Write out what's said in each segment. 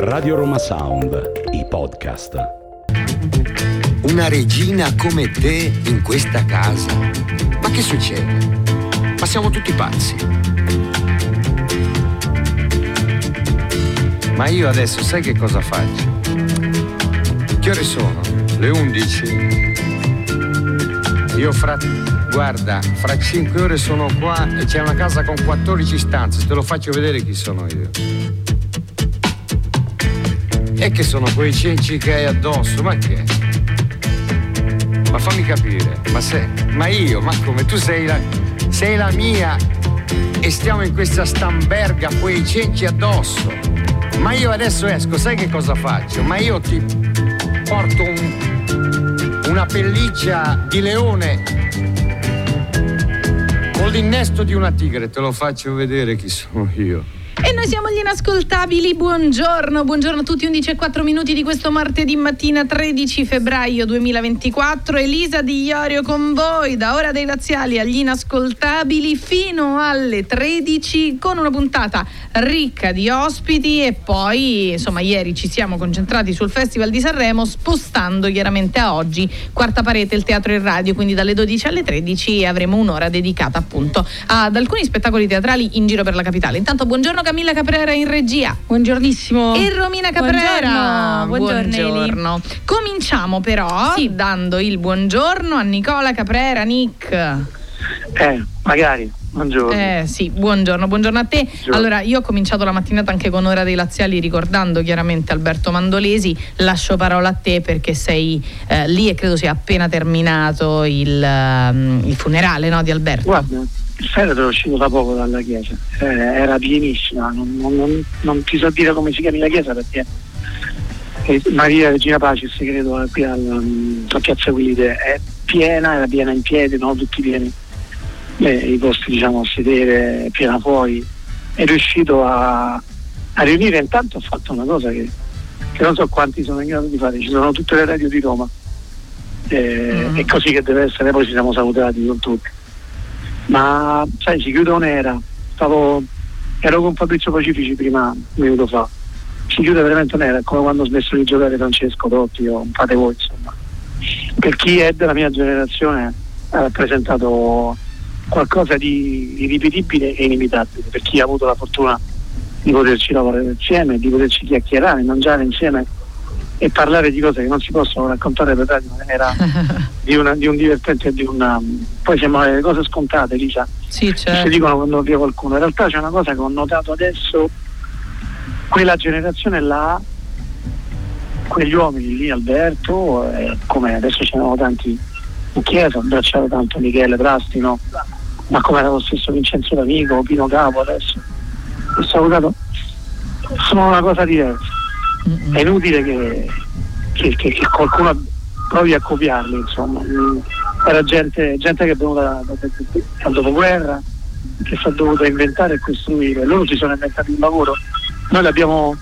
Radio Roma Sound, i podcast. Una regina come te in questa casa. Ma che succede? Ma siamo tutti pazzi. Ma io adesso sai che cosa faccio? Che ore sono? Le 11? Io fra... Guarda, fra 5 ore sono qua e c'è una casa con 14 stanze. Te lo faccio vedere chi sono io. E che sono quei cenci che hai addosso? Ma che? Ma fammi capire, ma sei, ma io, ma come? Tu sei la, sei la mia e stiamo in questa stamberga, quei cenci addosso. Ma io adesso esco, sai che cosa faccio? Ma io ti porto un, una pelliccia di leone con l'innesto di una tigre, te lo faccio vedere chi sono io. E noi siamo gli inascoltabili, buongiorno, buongiorno a tutti, 11 e 4 minuti di questo martedì mattina 13 febbraio 2024, Elisa Di Iorio con voi, da ora dei laziali agli inascoltabili fino alle 13 con una puntata ricca di ospiti. E poi insomma ieri ci siamo concentrati sul Festival di Sanremo spostando chiaramente a oggi quarta parete il teatro e radio, quindi dalle 12 alle 13 avremo un'ora dedicata appunto ad alcuni spettacoli teatrali in giro per la capitale. Intanto buongiorno Camilla Caprera in regia. Buongiornissimo. E Romina Caprera. Buongiorno. buongiorno. Cominciamo però sì. dando il buongiorno a Nicola Caprera, Nick. Eh, magari. Buongiorno. Eh sì, buongiorno, buongiorno a te. Buongiorno. Allora, io ho cominciato la mattinata anche con Ora dei Laziali ricordando chiaramente Alberto Mandolesi. Lascio parola a te perché sei eh, lì e credo sia appena terminato il, um, il funerale no, di Alberto. Guarda, il feretro è uscito da poco dalla chiesa, eh, era pienissima, non, non, non, ti so dire come si chiami la chiesa perché Maria Regina Pacis, credo, qui alla, a Piazza Guide, è piena, era piena in piedi, no? tutti pieni, eh, i posti diciamo a sedere, piena fuori, è riuscito a, a, riunire, intanto ha fatto una cosa che, che, non so quanti sono in grado di fare, ci sono tutte le radio di Roma, eh, mm. è così che deve essere, poi ci siamo salutati con tutti. Ma sai si chiude un'era. Stavo, ero con Fabrizio Pacifici prima un minuto fa. Si chiude veramente un'era. È come quando ho smesso di giocare Francesco Totti o fate voi insomma. Per chi è della mia generazione ha rappresentato qualcosa di irripetibile e inimitabile per chi ha avuto la fortuna di poterci lavorare insieme di poterci chiacchierare mangiare insieme e parlare di cose che non si possono raccontare per radio in maniera di, una, di, un divertente di una poi sembrano le cose scontate Lisa sì, certo. si dicono quando via qualcuno in realtà c'è una cosa che ho notato adesso quella generazione là quegli uomini lì Alberto eh, come adesso ce ne sono tanti in chiesa abbracciato tanto Michele Prastino ma come era lo stesso Vincenzo D'Amico Pino Capo adesso ho salutato sono una cosa diversa è inutile che, che, che, che, qualcuno provi a copiarli, insomma. Era gente, gente che è venuta dal dopoguerra, che si è dovuta inventare e costruire. Loro si sono inventati un lavoro, noi l'abbiamo,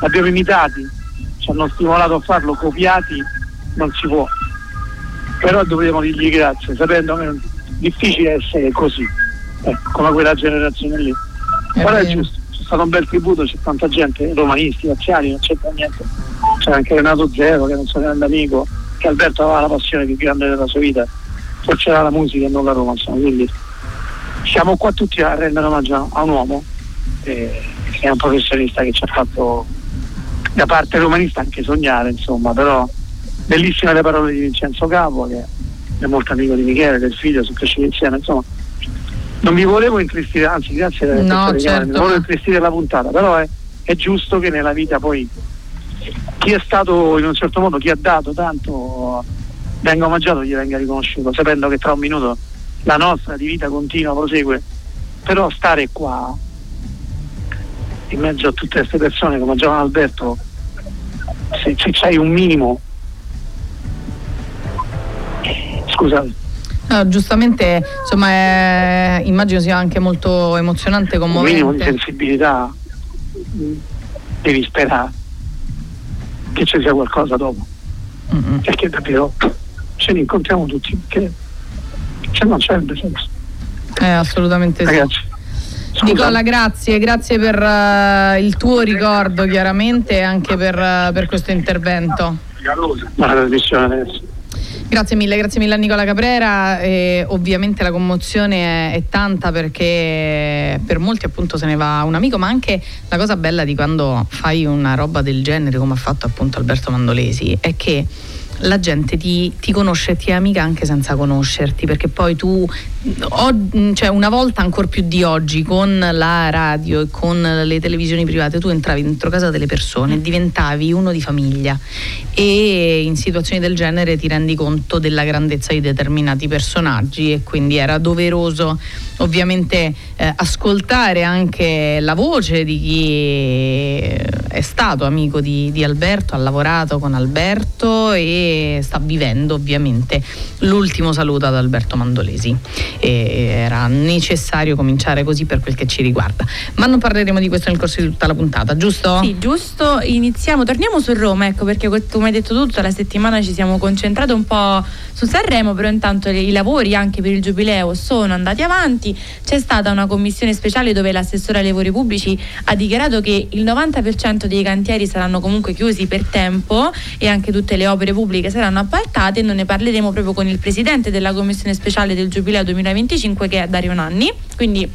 l'abbiamo imitati, ci hanno stimolato a farlo, copiati non si può. Però dobbiamo dirgli grazie, sapendo che difficile essere così, eh, come quella generazione lì. Però è giusto stato un bel tributo, c'è tanta gente, romanisti, razziali, non c'entra niente. C'è anche Renato Zero, che è un suo grande amico, che Alberto aveva la passione più grande della sua vita, forse era la musica e non la Roma, insomma, quindi siamo qua tutti a rendere omaggio a un uomo eh, che è un professionista che ci ha fatto da parte romanista anche sognare, insomma, però bellissime le parole di Vincenzo Capo, che è molto amico di Michele, del figlio, sono cresciuti insieme, insomma. Non mi volevo intristire, anzi grazie per no, certo. non volevo intristire la puntata, però è, è, giusto che nella vita poi chi è stato in un certo modo, chi ha dato tanto venga omaggiato, gli venga riconosciuto, sapendo che tra un minuto la nostra di vita continua, prosegue, però stare qua in mezzo a tutte queste persone come Giovanni Alberto, se, se c'hai un minimo, scusate, No, giustamente, insomma, è- immagino sia anche molto emozionante, un minimo di commovente. sensibilità, mh, devi sperare che ci sia qualcosa dopo, Mm-mm. perché davvero ce ne incontriamo tutti, perché se non c'è il senso. Eh, assolutamente sì. Ragazzi, scusa, Nicola, grazie, grazie per eh, il tuo ricordo chiaramente e anche per, eh, per questo intervento. la trasmissione adesso. Grazie mille, grazie mille a Nicola Caprera. E ovviamente la commozione è, è tanta perché per molti appunto se ne va un amico, ma anche la cosa bella di quando fai una roba del genere come ha fatto appunto Alberto Mandolesi è che la gente ti, ti conosce e ti è amica anche senza conoscerti, perché poi tu, o- cioè una volta ancora più di oggi, con la radio e con le televisioni private, tu entravi dentro casa delle persone e diventavi uno di famiglia e in situazioni del genere ti rendi conto della grandezza di determinati personaggi e quindi era doveroso ovviamente eh, ascoltare anche la voce di chi è stato amico di, di Alberto, ha lavorato con Alberto e sta vivendo ovviamente l'ultimo saluto ad Alberto Mandolesi. E era necessario cominciare così per quel che ci riguarda. Ma non parleremo di questo nel corso di tutta la puntata, giusto? Sì, giusto, iniziamo, torniamo su Roma, ecco perché come hai detto tu, tutta la settimana ci siamo concentrati un po' su Sanremo, però intanto i lavori anche per il Giubileo sono andati avanti, c'è stata una commissione speciale dove l'assessore ai lavori pubblici ha dichiarato che il 90% dei cantieri saranno comunque chiusi per tempo e anche tutte le opere pubbliche saranno appaltate e noi ne parleremo proprio con il presidente della commissione speciale del Giubileo 2025 che è Dario Nanni, quindi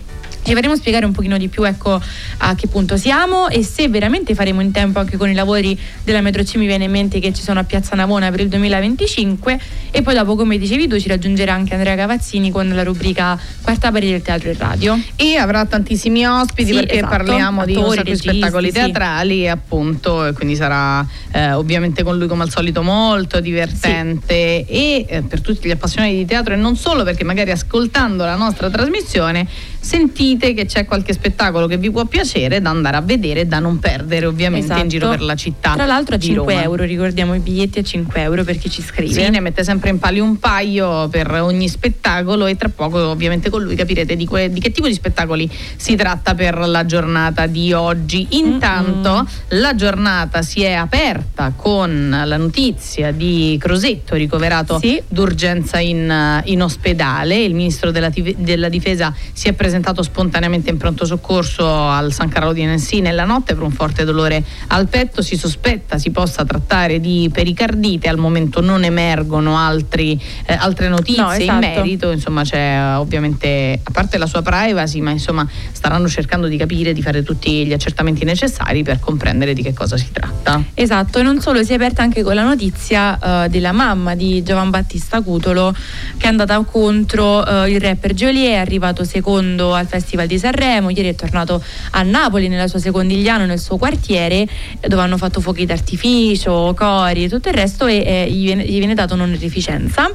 ci faremo spiegare un pochino di più ecco, a che punto siamo e se veramente faremo in tempo anche con i lavori della metro C mi viene in mente che ci sono a Piazza Navona per il 2025 e poi dopo come dicevi tu ci raggiungerà anche Andrea Cavazzini con la rubrica Quarta parete del teatro e radio. E avrà tantissimi ospiti Sì, perché esatto. parliamo di un Attori, di registi, spettacoli sì. teatrali appunto e quindi sarà eh, ovviamente con lui come al solito molto divertente e eh, per tutti gli appassionati di teatro e non solo perché magari ascoltando la nostra trasmissione sentite che c'è qualche spettacolo che vi può piacere da andare a vedere e da non perdere ovviamente in Esatto. giro per la città. Tra l'altro a di 5 Roma. euro, ricordiamo i biglietti a 5 euro per chi ci scrive. Sì, ne mette sempre in palio un paio per ogni spettacolo e tra poco ovviamente con lui capirete di, que- di che tipo di spettacoli si tratta per la giornata di oggi. Intanto la giornata si è aperta con la notizia di Crosetto ricoverato Sì. d'urgenza in, in ospedale. Il ministro della, della difesa si è presentato spontaneamente in pronto soccorso al San Carlo di Nancy nella notte per un forte dolore al petto. Si sospetta si possa trattare di pericardite. Al momento non emergono altri, eh, altre notizie No, in esatto. merito. Insomma, c'è eh, ovviamente, a parte la sua privacy, ma insomma staranno cercando di capire, di fare tutti gli accertamenti necessari per comprendere di che cosa si tratta. Esatto, e non solo, si è aperta anche con la notizia eh, della mamma di Giovan Battista Cutolo che è andata contro eh, il rapper Geolier, è arrivato secondo al Festival di Sanremo, ieri è tornato a Napoli nella sua secondigliano, nel suo quartiere, dove hanno fatto fuochi d'artificio, cori e tutto il resto e eh, gli, viene, gli viene dato un'onorificenza.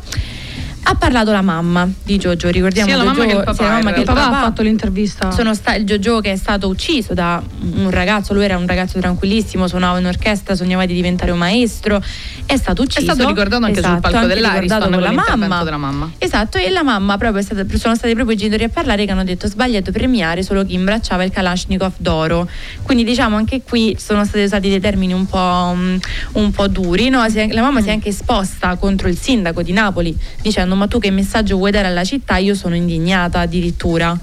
Ha parlato la mamma di Giorgio, ricordiamo Sia la mamma Giorgio- che il papà, mamma in che il realtà. papà. ha fatto l'intervista. Sono sta- il Giorgio che è stato ucciso da un ragazzo, lui era un ragazzo tranquillissimo, suonava in orchestra, sognava di diventare un maestro, è stato ucciso. È stato ricordato anche sul Esatto, palco anche dell'Ariston ricordato con la mamma. della mamma. Esatto, e la mamma proprio è stata, sono stati proprio i genitori a parlare che hanno detto sbagliato premiare solo chi imbracciava il Kalashnikov d'oro. Quindi diciamo anche qui sono stati usati dei termini un po', mm, un po' duri. no? La mamma si è anche esposta contro il sindaco di Napoli dicendo ma tu che messaggio vuoi dare alla città? Io sono indignata addirittura.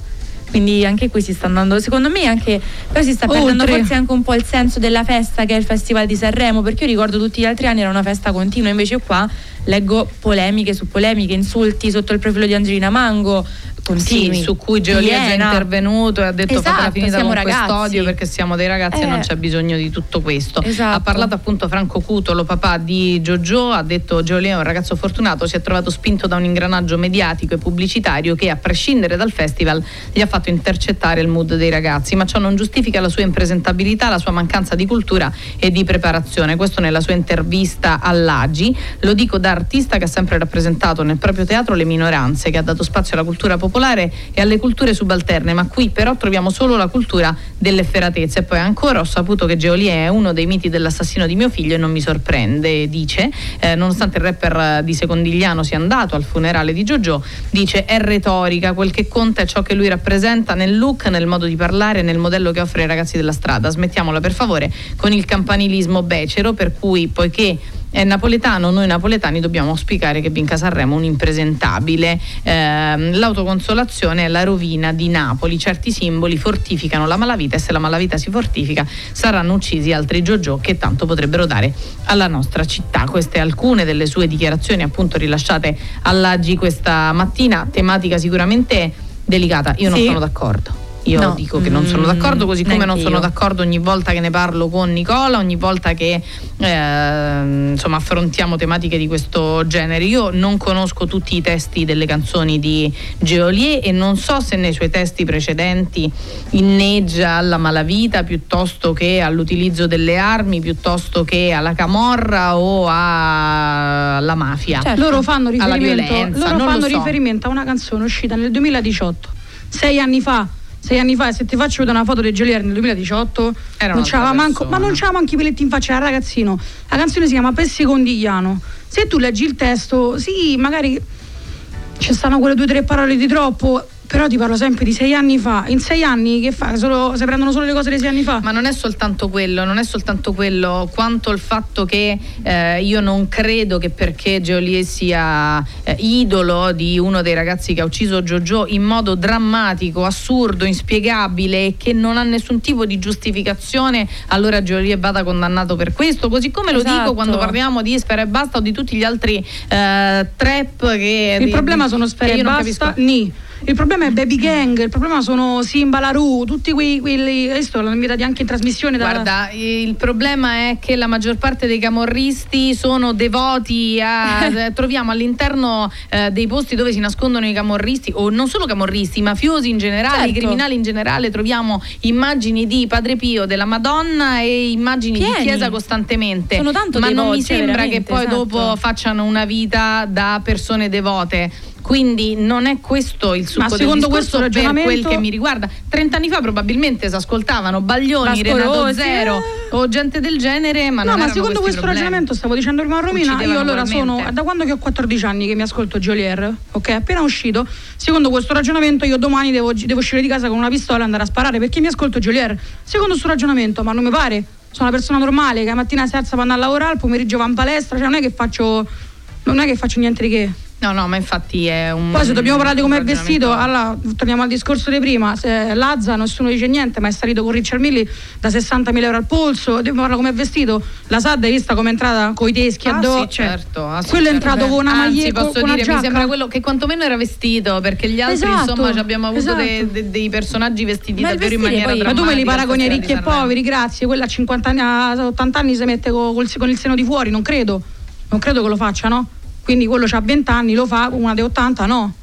Quindi anche qui si sta andando, secondo me anche, però si sta perdendo Oltre. forse anche un po' il senso della festa che è il Festival di Sanremo, perché io ricordo tutti gli altri anni era una festa continua, invece qua leggo polemiche su polemiche, insulti sotto il profilo di Angelina Mango, continui. Sì, su cui Gioli è intervenuto e ha detto Esatto, fatela finita con ragazzi. quest'odio perché siamo dei ragazzi e Eh. non c'è bisogno di tutto questo. Esatto. Ha parlato appunto Franco Cutolo, papà di Giorgio, ha detto Gioli è un ragazzo fortunato, si è trovato spinto da un ingranaggio mediatico e pubblicitario che a prescindere dal festival gli ha fatto intercettare il mood dei ragazzi, ma ciò non giustifica la sua impresentabilità, la sua mancanza di cultura e di preparazione. Questo nella sua intervista all'Agi, lo dico da artista che ha sempre rappresentato nel proprio teatro le minoranze, che ha dato spazio alla cultura popolare e alle culture subalterne, ma qui però troviamo solo la cultura dell'efferatezza. E poi ancora ho saputo che Geolie è uno dei miti dell'assassino di mio figlio e non mi sorprende, dice, eh, nonostante il rapper di Secondigliano sia andato al funerale di Giorgio, dice è retorica, quel che conta è ciò che lui rappresenta nel look, nel modo di parlare, nel modello che offre ai ragazzi della strada. Smettiamola per favore con il campanilismo becero, per cui poiché è napoletano, noi napoletani dobbiamo auspicare che vinca Sanremo un impresentabile. Eh, l'autoconsolazione è la rovina di Napoli, certi simboli fortificano la malavita e se la malavita si fortifica saranno uccisi altri Giorgio che tanto potrebbero dare alla nostra città. Queste alcune delle sue dichiarazioni appunto rilasciate all'Aggi questa mattina, tematica sicuramente delicata, io non Sì. sono d'accordo. Io No. dico che non sono Mm, d'accordo, così come non sono d'accordo ogni volta che ne parlo con Nicola, ogni volta che eh, insomma, affrontiamo tematiche di questo genere. Io non conosco tutti i testi delle canzoni di Geolier e non so se nei suoi testi precedenti inneggia alla malavita piuttosto che all'utilizzo delle armi, piuttosto che alla camorra o alla mafia. Certo. Loro fanno riferimento, loro fanno so. riferimento a una canzone uscita nel 2018, sei anni fa. Sei anni fa, se ti faccio vedere una foto del Geolier nel 2018, Era non c'aveva manco, ma non c'aveva manco i peletti in faccia, era ragazzino. La canzone si chiama Per Secondigliano. Se tu leggi il testo, sì, magari ci stanno quelle due o tre parole di troppo, però ti parlo sempre di sei anni fa. In sei anni che fa? Solo, se prendono solo le cose dei sei anni fa? Ma non è soltanto quello, non è soltanto quello, quanto il fatto che eh, io non credo che perché Geolier sia eh, idolo di uno dei ragazzi che ha ucciso Jojo in modo drammatico, assurdo, inspiegabile e che non ha nessun tipo di giustificazione, allora Geolier vada condannato per questo, così come lo dico Esatto. quando parliamo di Sfera e Basta o di tutti gli altri eh, trap che... Il di- problema sono io e non basta, ni. Il problema è Baby Gang, il problema sono Simba Laru, tutti quei, quelli, questo l'hanno invitati anche in trasmissione da, Guarda, il problema è che la maggior parte dei camorristi sono devoti a. eh, troviamo all'interno eh, dei posti dove si nascondono i camorristi, o non solo camorristi, mafiosi in generale, i Certo. criminali in generale, troviamo immagini di Padre Pio, della Madonna e immagini Pieni. di Chiesa costantemente. Sono tanto Ma non mi sembra che poi esatto. dopo facciano una vita da persone devote. Quindi non è questo il succo Ma secondo questo per ragionamento- quel che mi riguarda. Trent'anni fa probabilmente si ascoltavano Baglioni, Renato Zero o gente del genere, ma no, ma secondo questo problemi. ragionamento, stavo dicendo prima a Romina, io allora sono da quando che ho 14 anni che mi ascolto Jolier, ok? Appena uscito, secondo questo ragionamento io domani devo, devo uscire di casa con una pistola e andare a sparare perché mi ascolto Jolier. Secondo questo ragionamento, ma non mi pare, sono una persona normale che la mattina si alza per andare a lavorare, il pomeriggio va in palestra, cioè non è che faccio non è che faccio niente di che. No, no, ma infatti è un. Poi se dobbiamo parlare di come è vestito, allora torniamo al discorso di prima. Se Lazza nessuno dice niente, ma è salito con Richard Milli da 60.000 euro al polso. Dobbiamo parlare come è vestito. La Sad hai vista come è entrata con i teschi Ah, addosso. sì, certo. ah, sì, quello è certo. entrato con una Anzi, maglietta. posso con una dire, mi sembra quello che quantomeno era vestito, perché gli altri, Esatto, insomma, ci abbiamo avuto esatto. dei, dei- dei personaggi vestiti Ma davvero in maniera poi- Ma tu me li paragoni a stasera ricchi e poveri, grazie. Quella a 50 anni, a 80 anni si mette co- col- con il seno di fuori, non credo. Non credo che lo faccia, no? Quindi quello ha 20 anni, lo fa, una di 80 no.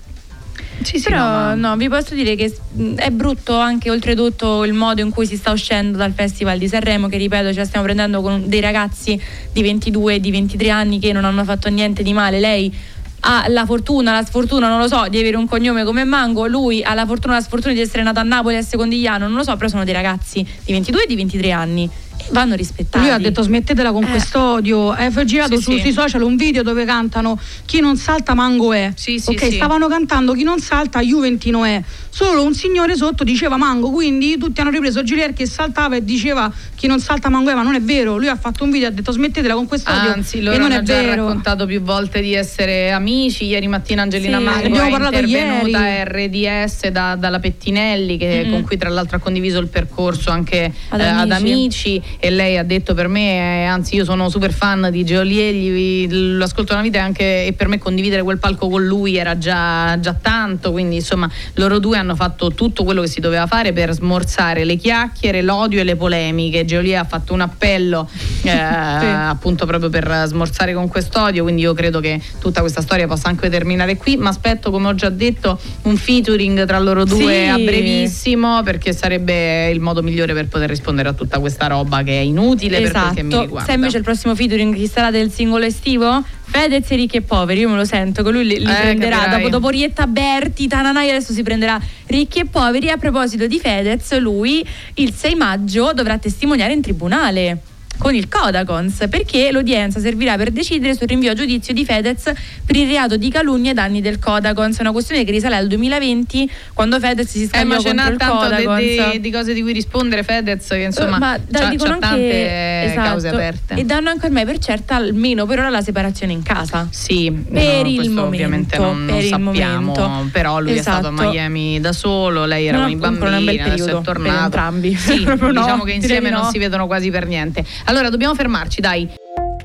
Sì, sì, Però no, ma- no, vi posso dire che è brutto anche oltretutto il modo in cui si sta uscendo dal Festival di Sanremo, che ripeto, ce la stiamo prendendo con dei ragazzi di 22 e di 23 anni che non hanno fatto niente di male. Lei ha la fortuna, la sfortuna, non lo so, di avere un cognome come Mango, lui ha la fortuna, la sfortuna di essere nato a Napoli a Secondigliano, non lo so, però sono dei ragazzi di 22 e di 23 anni vanno rispettati. Lui ha detto smettetela con Eh. quest'odio. È girato Sì, su- sì. sui social un video dove cantano Chi non salta Mango è. Sì, ok, stavano cantando Chi non salta Juventino è. Solo un signore sotto diceva Mango, quindi tutti hanno ripreso Gilier che saltava e diceva Chi non salta Mango è, ma non è vero. Lui ha fatto un video e ha detto smettetela con quest'odio. Anzi, loro e non hanno è già vero. raccontato più volte di essere amici. Ieri mattina Angelina Sì. Mango Abbiamo è parlato intervenuta ieri. a RDS da- dalla Pettinelli, che- Mm-mm. con cui tra l'altro ha condiviso il percorso anche Ad eh, ad Amici. E lei ha detto per me, eh, anzi, io sono super fan di Geolier, gli- lo ascolto una vita e anche e per me condividere quel palco con lui era già, già tanto. Quindi, insomma, loro due hanno fatto tutto quello che si doveva fare per smorzare le chiacchiere, l'odio e le polemiche. Geolier ha fatto un appello eh, appunto proprio per smorzare con quest'odio, quindi io credo che tutta questa storia possa anche terminare qui, ma aspetto come ho già detto un featuring tra loro due Sì. a brevissimo perché sarebbe il modo migliore per poter rispondere a tutta questa roba. Roba che è inutile per quel che mi Esatto. Sai invece il prossimo featuring chi sarà del singolo estivo? Fedez e ricchi e poveri, io me lo sento, che lui li, li Eh, prenderà capirai. dopo, dopo Rietta Berti, Tananai adesso si prenderà ricchi e poveri. A proposito di Fedez, lui il 6 maggio dovrà testimoniare in tribunale con il Codacons perché l'udienza servirà per decidere sul rinvio a giudizio di Fedez per il reato di calunnia ai danni del Codacons. È una questione che risale al 2020 quando Fedez si Eh, ma ce contro il tanto di, Codacons. di- di cose di cui rispondere Fedez che insomma Eh, ma c'ha, dicono c'ha anche tante esatto, cause aperte. e danno anche ormai per certa almeno per ora la separazione in casa. Sì, Per no, il momento, ovviamente non, non per il sappiamo, momento. però lui è stato a Esatto. Miami da solo, lei era No, con i bambini, adesso è tornato. entrambi. Sì, no, diciamo che insieme non si vedono quasi per niente. Allora dobbiamo fermarci, dai.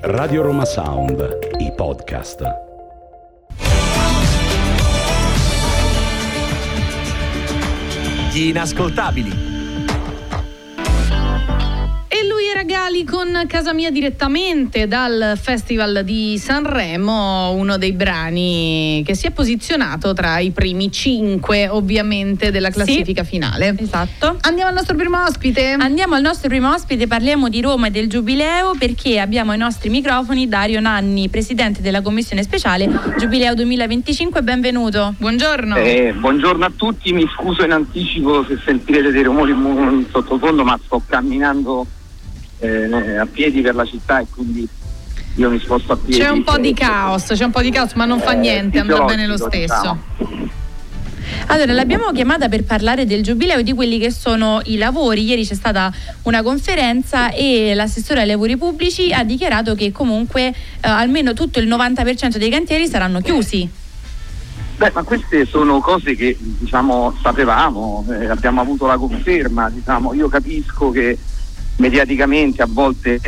Radio Roma Sound, i podcast. Gli inascoltabili. Gali con Casa Mia direttamente dal Festival di Sanremo, uno dei brani che si è posizionato tra i primi cinque ovviamente della classifica finale. Esatto. Andiamo al nostro primo ospite. Andiamo al nostro primo ospite, parliamo di Roma e del Giubileo perché abbiamo ai nostri microfoni Dario Nanni, presidente della commissione speciale Giubileo 2025, benvenuto. Buongiorno. Eh, buongiorno a tutti, mi scuso in anticipo se sentirete dei rumori in sottofondo, ma sto camminando eh, a piedi per la città e quindi io mi sposto a piedi. C'è un po' di Eh, caos, c'è un po' di caos, ma non fa eh, niente, andrà bene lo fisiologico, stesso. diciamo. Allora, l'abbiamo chiamata per parlare del Giubileo e di quelli che sono i lavori. Ieri c'è stata una conferenza e l'assessore ai lavori pubblici ha dichiarato che comunque eh, almeno tutto il 90% dei cantieri saranno chiusi. Beh, ma queste sono cose che diciamo sapevamo, eh, abbiamo avuto la conferma, diciamo, io capisco che mediaticamente a volte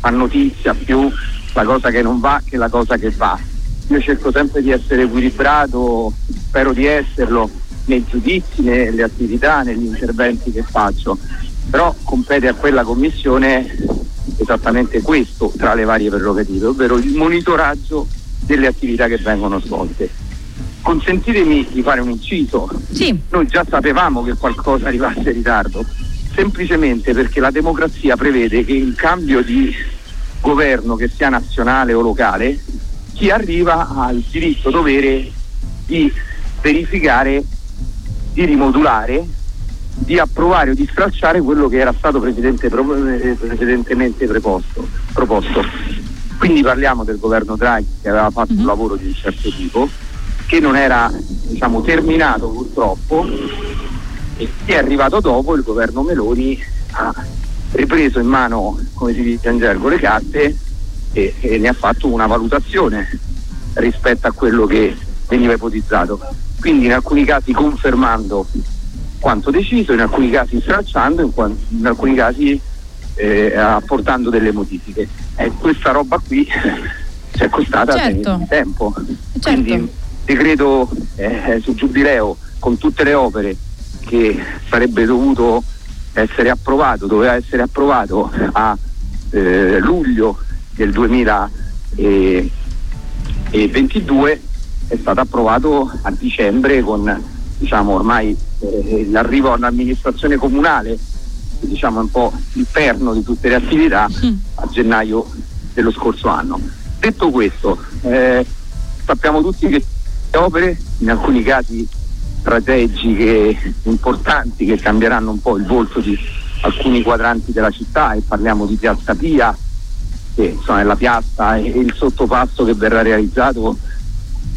fa notizia più la cosa che non va che la cosa che va. Io cerco sempre di essere equilibrato, spero di esserlo nei giudizi, nelle attività, negli interventi che faccio, però compete a quella commissione esattamente questo tra le varie prerogative, ovvero il monitoraggio delle attività che vengono svolte. Consentitemi di fare un inciso. Sì. Noi già sapevamo che qualcosa arrivasse in ritardo, semplicemente perché la democrazia prevede che in cambio di governo, che sia nazionale o locale, chi arriva ha il diritto dovere di verificare, di rimodulare, di approvare o di stralciare quello che era stato precedente- eh, precedentemente preposto, proposto. Quindi parliamo del governo Draghi che aveva fatto un lavoro di un certo tipo, che non era diciamo, terminato purtroppo e chi è arrivato dopo, il governo Meloni, ha ripreso in mano, come si dice in gergo, le carte e, e ne ha fatto una valutazione rispetto a quello che veniva ipotizzato. Quindi in alcuni casi confermando quanto deciso, in alcuni casi stralciando, in, quan- in alcuni casi eh, apportando delle modifiche. E questa roba qui ci è costata Certo. di tempo. Certo. Quindi decreto eh, sul giubileo con tutte le opere che sarebbe dovuto essere approvato, doveva essere approvato a eh, luglio del 2022 è stato approvato a dicembre con diciamo ormai eh, l'arrivo all'amministrazione comunale che diciamo è un po' il perno di tutte le attività a gennaio dello scorso anno. Detto questo, eh, sappiamo tutti che le opere, in alcuni casi strategiche importanti che cambieranno un po' il volto di alcuni quadranti della città e parliamo di Piazza Pia, che insomma è la piazza e il sottopasso che verrà realizzato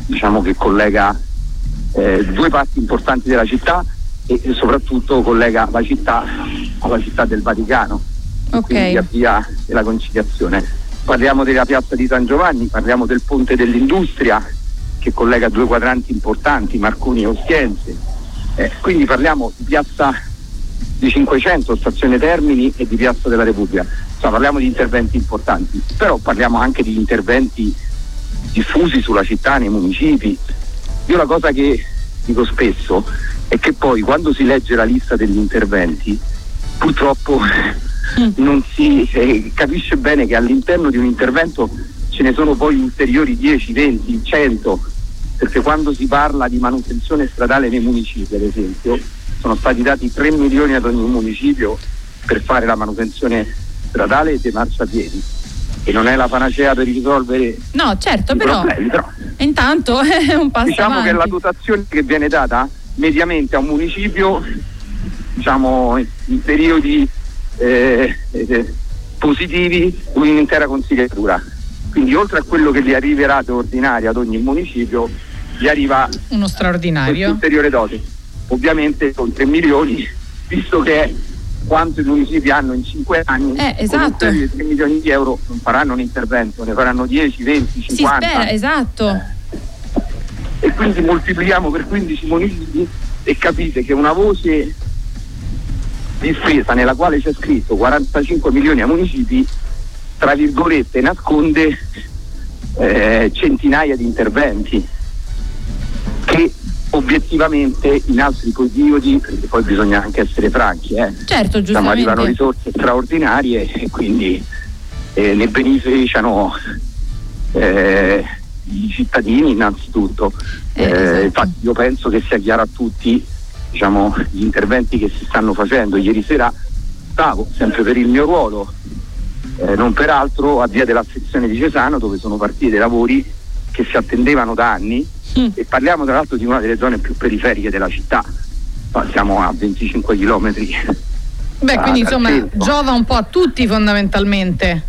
diciamo che collega eh, due parti importanti della città e, e soprattutto collega la città alla città del Vaticano quindi a Ok. via della conciliazione. Parliamo della piazza di San Giovanni, parliamo del ponte dell'industria che collega due quadranti importanti, Marconi e Ostiense. Eh, quindi parliamo di piazza di 500, stazione Termini e di piazza della Repubblica. Insomma, parliamo di interventi importanti, però parliamo anche di interventi diffusi sulla città, nei municipi. Io la cosa che dico spesso è che poi quando si legge la lista degli interventi, purtroppo non si eh, capisce bene che all'interno di un intervento ce ne sono poi ulteriori 10, 20, 100, perché quando si parla di manutenzione stradale nei municipi, ad esempio, sono stati dati 3 milioni ad ogni municipio per fare la manutenzione stradale e dei marciapiedi che non è la panacea per risolvere no certo però, problemi, però intanto è un passo diciamo avanti. che la dotazione che viene data mediamente a un municipio diciamo in periodi eh, eh, positivi un'intera consigliatura quindi oltre a quello che gli arriverà da ordinaria ad ogni municipio gli arriva Uno straordinario. ulteriore dose ovviamente con 3 milioni visto che quanto i municipi hanno in 5 anni Eh, esatto. ulteriori 3 milioni di euro non faranno un intervento ne faranno 10, 20, si 50 spera esatto e quindi moltiplichiamo per 15 municipi e capite che una voce di spesa nella quale c'è scritto 45 milioni a municipi, tra virgolette, nasconde eh, centinaia di interventi che obiettivamente in altri periodi, perché poi bisogna anche essere franchi, eh, certo arrivano giustamente risorse straordinarie e quindi eh, ne beneficiano eh, i cittadini innanzitutto. Eh, Eh, esatto. Infatti io penso che sia chiaro a tutti diciamo, gli interventi che si stanno facendo. Ieri sera stavo, sempre per il mio ruolo, eh, non peraltro a via della sezione di Cesano dove sono partiti dei lavori che si attendevano da anni Mm. e parliamo tra l'altro di una delle zone più periferiche della città. Siamo a 25 chilometri Beh, Ah, quindi insomma perfetto. giova un po' a tutti fondamentalmente.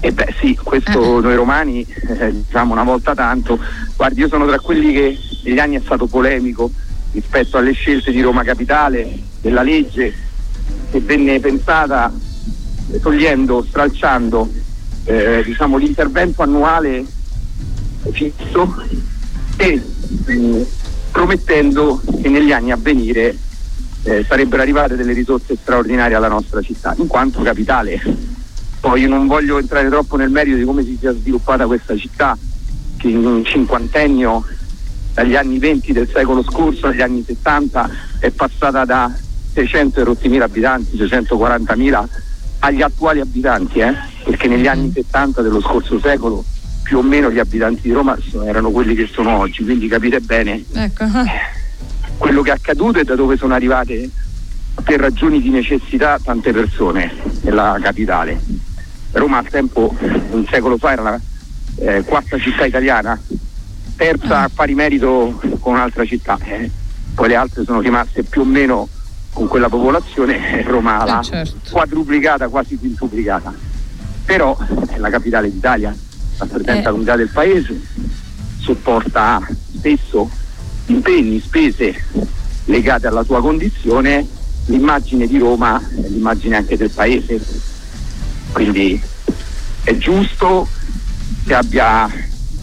E beh sì, questo noi romani eh, diciamo una volta tanto, guardi io sono tra quelli che negli anni è stato polemico rispetto alle scelte di Roma Capitale, della legge che venne pensata eh, togliendo, stralciando eh, diciamo, l'intervento annuale fisso e mh, promettendo che negli anni a venire eh, sarebbero arrivate delle risorse straordinarie alla nostra città, in quanto capitale. Poi non voglio entrare troppo nel merito di come si sia sviluppata questa città, che in un cinquantennio, dagli anni 20 del secolo scorso agli anni 70, è passata da 600 e rotti mila abitanti, 640.000 agli attuali abitanti, eh? perché negli anni 70 dello scorso secolo più o meno gli abitanti di Roma erano quelli che sono oggi, quindi capite bene ecco quello che è accaduto e da dove sono arrivate per ragioni di necessità tante persone nella capitale. Roma al tempo, un secolo fa, era la eh, quarta città italiana, terza a pari merito con un'altra città, eh. poi le altre sono rimaste più o meno con quella popolazione, Roma Eh, l'ha certo. quadruplicata, quasi quintuplicata. Però è la capitale d'Italia, rappresenta Eh. l'unità del paese, sopporta spesso impegni, spese legate alla sua condizione, l'immagine di Roma è l'immagine anche del paese. Quindi è giusto che abbia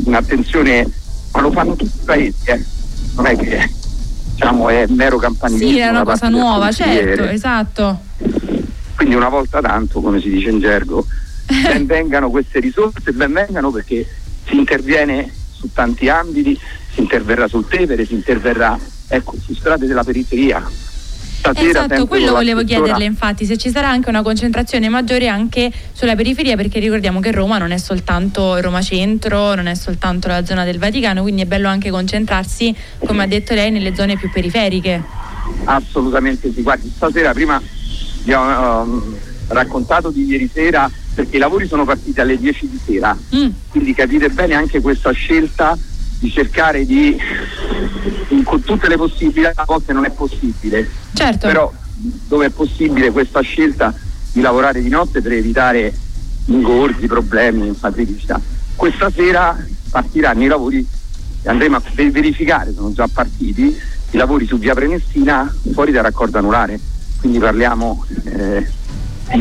un'attenzione, ma lo fanno tutti i paesi, eh. non è che diciamo, è mero campanilismo. sì è una cosa nuova certo esatto Quindi una volta tanto, come si dice in gergo, ben vengano queste risorse, ben vengano perché si interviene su tanti ambiti, si interverrà sul Tevere, si interverrà ecco, su strade della periferia. Stasera Esatto, quello volevo chiederle infatti se ci sarà anche una concentrazione maggiore anche sulla periferia perché ricordiamo che Roma non è soltanto Roma Centro, non è soltanto la zona del Vaticano, quindi è bello anche concentrarsi, come ha detto lei, nelle zone più periferiche. Assolutamente sì, guardi, stasera prima vi ho ehm, raccontato di ieri sera perché i lavori sono partiti alle 10 di sera, Mm, quindi capite bene anche questa scelta di cercare di, con tutte le possibilità, a volte non è possibile, certo. però dove è possibile questa scelta di lavorare di notte per evitare ingorghi, problemi, criticità. Questa sera partiranno i lavori andremo a ver- verificare, sono già partiti, i lavori su via Prenestina fuori da raccordo anulare, quindi parliamo eh,